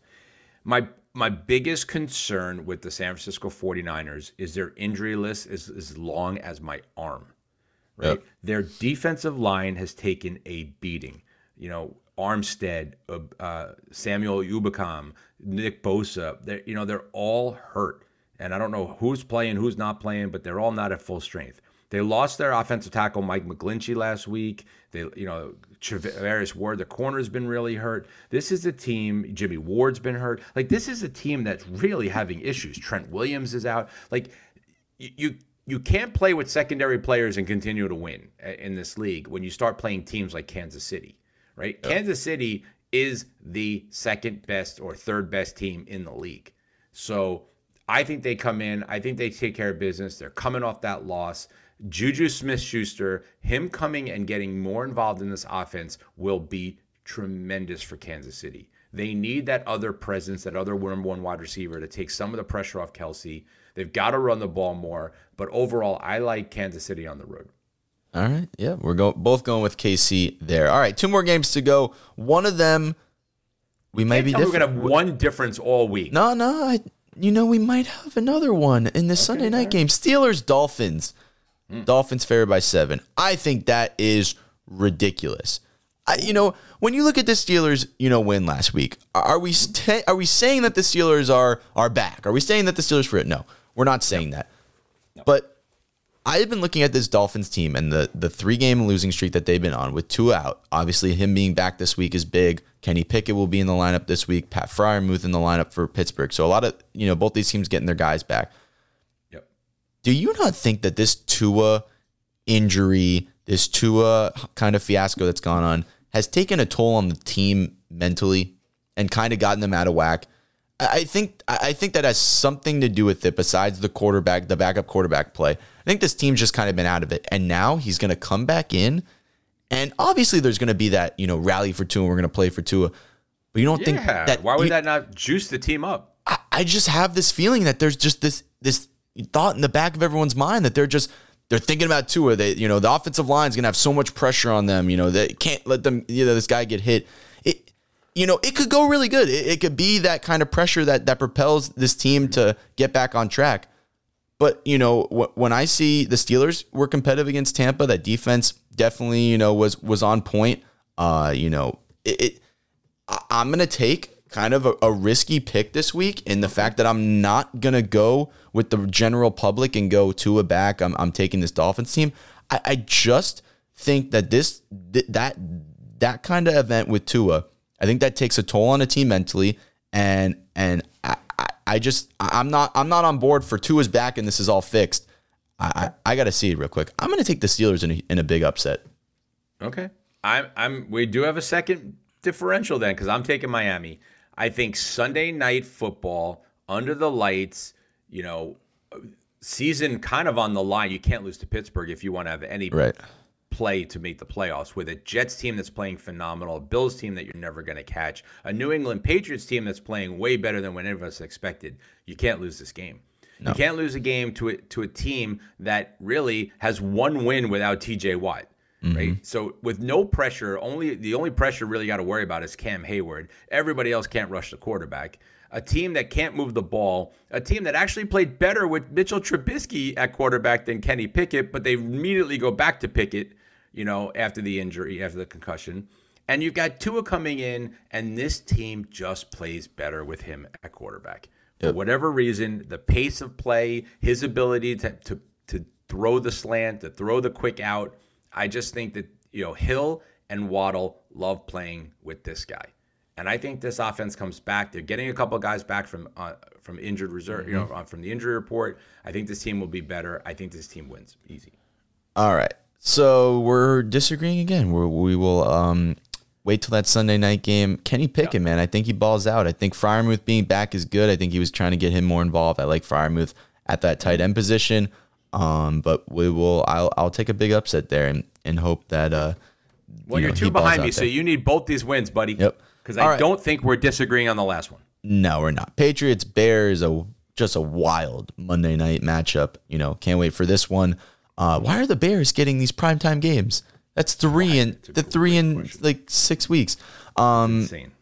My my biggest concern with the San Francisco 49ers is their injury list is as long as my arm. Right? Yep. Their defensive line has taken a beating. You know, Armstead, uh, uh Samuel Ebukam, Nick Bosa, they're, you know, they're all hurt. And I don't know who's playing, who's not playing, but they're all not at full strength. They lost their offensive tackle Mike McGlinchey last week. They, you know, Charvarius Ward, the corner's been really hurt. This is a team. Jimmy Ward's been hurt. Like this is a team that's really having issues. Trent Williams is out. Like you, you can't play with secondary players and continue to win in this league when you start playing teams like Kansas City, right? Yep. Kansas City is the second best or third best team in the league. So I think they come in. I think they take care of business. They're coming off that loss. Juju Smith Schuster, him coming and getting more involved in this offense will be tremendous for Kansas City. They need that other presence, that other one one wide receiver to take some of the pressure off Kelce. They've got to run the ball more. But overall, I like Kansas City on the road. All right. Yeah, we're going both going with KC there. All right, two more games to go. One of them we may be. We're gonna have one difference all week. No, no, I, you know we might have another one in the okay, Sunday night game. Steelers Dolphins. Mm. Dolphins favored by seven. I think that is ridiculous. I, you know, when you look at the Steelers, you know, win last week, are we st- are we saying that the Steelers are are back? Are we saying that the Steelers for it? No, we're not saying no. that. No. But I've been looking at this Dolphins team and the the three game losing streak that they've been on with two out. Obviously, him being back this week is big. Kenny Pickett will be in the lineup this week. Pat Freiermuth in the lineup for Pittsburgh. So a lot of you know both these teams getting their guys back. Yep. Do you not think that this Tua injury, this Tua kind of fiasco that's gone on, has taken a toll on the team mentally and kind of gotten them out of whack? I think I think that has something to do with it. Besides the quarterback, the backup quarterback play, I think this team's just kind of been out of it, and now he's going to come back in, and obviously there's going to be that you know rally for Tua. And we're going to play for Tua, but you don't yeah, think that why would you, that not juice the team up? I, I just have this feeling that there's just this this thought in the back of everyone's mind that they're just they're thinking about Tua. They, you know, the offensive line is gonna have so much pressure on them. You know, they can't let them, you know, this guy get hit. It, you know, it could go really good. It, it could be that kind of pressure that that propels this team to get back on track. But you know, wh- when I see the Steelers were competitive against Tampa, that defense definitely, you know, was was on point. Uh, you know, it, it I, I'm gonna take kind of a, a, risky pick this week in the fact that I'm not gonna go with the general public and go to a back. I'm, I'm taking this Dolphins team. I, I just think that this th- that that kind of event with Tua, I think that takes a toll on a team mentally, and and I, I, I just I'm not I'm not on board for Tua's back and this is all fixed. I, I, I got to see it real quick. I'm going to take the Steelers in a, in a big upset. Okay, I'm I'm we do have a second differential then because I'm taking Miami. I think Sunday night football under the lights, you know, season kind of on the line. You can't lose to Pittsburgh if you want to have any right. Play to make the playoffs with a Jets team that's playing phenomenal, a Bills team that you're never going to catch, a New England Patriots team that's playing way better than any of us expected. You can't lose this game. No. You can't lose a game to a, to a team that really has one win without TJ Watt. Mm-hmm. Right. So with no pressure, only the only pressure really got to worry about is Cam Heyward. Everybody else can't rush the quarterback. a team that can't move the ball, a team that actually played better with Mitchell Trubisky at quarterback than Kenny Pickett, but they immediately go back to Pickett, you know, after the injury, after the concussion. And you've got Tua coming in, and this team just plays better with him at quarterback. For whatever reason, the pace of play, his ability to, to to throw the slant, to throw the quick out, I just think that you know Hill and Waddle love playing with this guy. And I think this offense comes back. They're getting a couple guys back from uh, from injured reserve, you know, uh, from the injury report. I think this team will be better. I think this team wins easy. All right. So we're disagreeing again. We're, we will um, wait till that Sunday night game. Kenny Pickett, man, I think he balls out. I think Freiermuth being back is good. I think he was trying to get him more involved. I like Freiermuth at that tight end position. Um, but we will. I'll I'll take a big upset there and, and hope that. Uh, Well, you are two behind me, so you need both these wins, buddy. Yep. Because I right. don't think we're disagreeing on the last one. No, we're not. Patriots Bears a just a wild Monday night matchup. You know, can't wait for this one. Uh, why are the Bears getting these primetime games? That's three in the three in question. like six weeks. Um, Insane.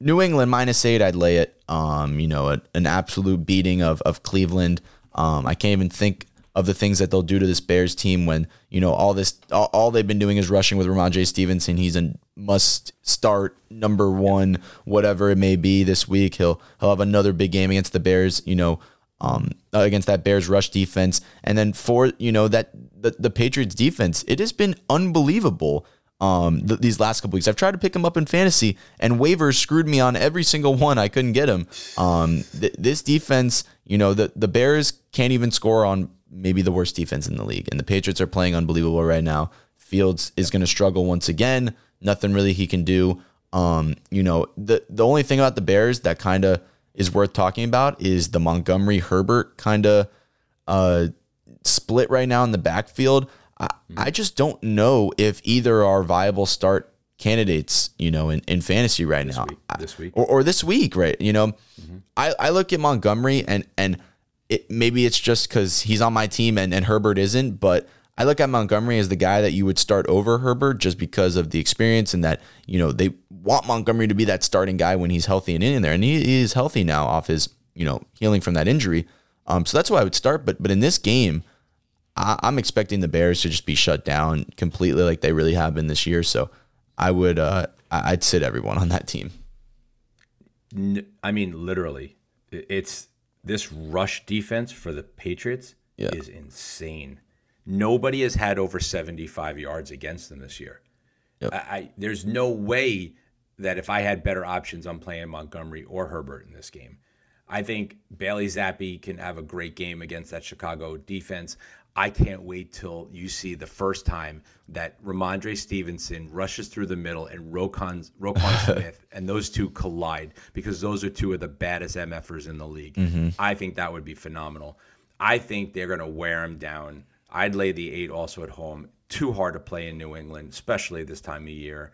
New England minus eight, I'd lay it. Um, you know, a, an absolute beating of of Cleveland. Um, I can't even think of the things that they'll do to this Bears team when you know all this all, all they've been doing is rushing with Rhamondre Stevenson. He's a must start number one, whatever it may be this week. He'll he'll have another big game against the Bears. You know, um, against that Bears rush defense, and then for you know that the the Patriots defense, it has been unbelievable um, th- these last couple weeks. I've tried to pick him up in fantasy, and waivers screwed me on every single one. I couldn't get him. Um, th- this defense, you know, the the Bears can't even score on maybe the worst defense in the league, and the Patriots are playing unbelievable right now. Fields is going to struggle once again. Nothing really he can do. Um, you know, the the only thing about the Bears that kind of is worth talking about is the Montgomery Herbert kind of uh, split right now in the backfield. I, I just don't know if either are viable start candidates, you know, in, in fantasy right now. week- this week. Or, or this week, right? You know, I, I look at Montgomery and and it maybe it's just because he's on my team and, and Herbert isn't, but I look at Montgomery as the guy that you would start over Herbert just because of the experience and that, you know, they want Montgomery to be that starting guy when he's healthy and in there. And he, he is healthy now off his, you know, healing from that injury. Um, so that's why I would start. But but in this game, I, I'm expecting the Bears to just be shut down completely like they really have been this year. So I would uh I- I'd sit everyone on that team. I mean, literally, it's this rush defense for the Patriots Yeah. is insane. Nobody has had over 75 yards against them this year. Yep. I, I there's no way that if I had better options, I'm playing Montgomery or Herbert in this game. I think Bailey Zappe can have a great game against that Chicago defense. I can't wait till you see the first time that Rhamondre Stevenson rushes through the middle and Roquan, Roquan Smith and those two collide because those are two of the baddest MFers in the league. Mm-hmm. I think that would be phenomenal. I think they're going to wear him down. I'd lay the eight also at home. Too hard to play in New England, especially this time of year.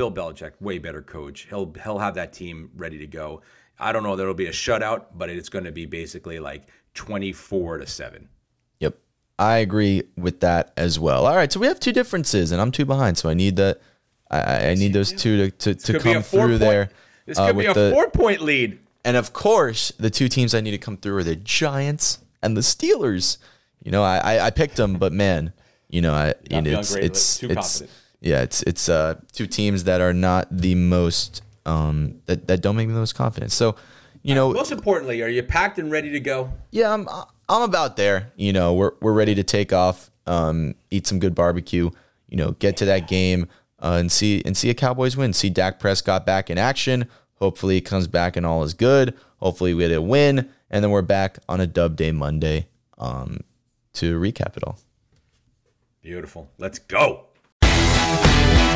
Bill Belichick, way better coach. He'll he'll have that team ready to go. I don't know that it'll be a shutout, but it's going to be basically like 24 to 7. Yep. I agree with that as well. All right, so we have two differences, and I'm two behind, so I need that. I- I, need those two to, to, to Could be a come through point, there. This uh, could be a the- 4-point lead. And of course, the two teams I need to come through are the Giants and the Steelers. You know, I I, I picked them, but man, you know, I you know, it's it's too it's confident. Yeah, it's it's uh two teams that are not the most um that, that don't make me the most confident. So, you know, Most importantly, are you packed and ready to go? yeah, I'm I'm about there. You know, we're we're ready to take off, um, eat some good barbecue. You know, get to that game uh, and see and see a Cowboys win. See Dak Prescott back in action. Hopefully, he comes back and all is good. Hopefully, we get a win, and then we're back on a Dub Day Monday um, to recap it all. Beautiful. Let's go. Thank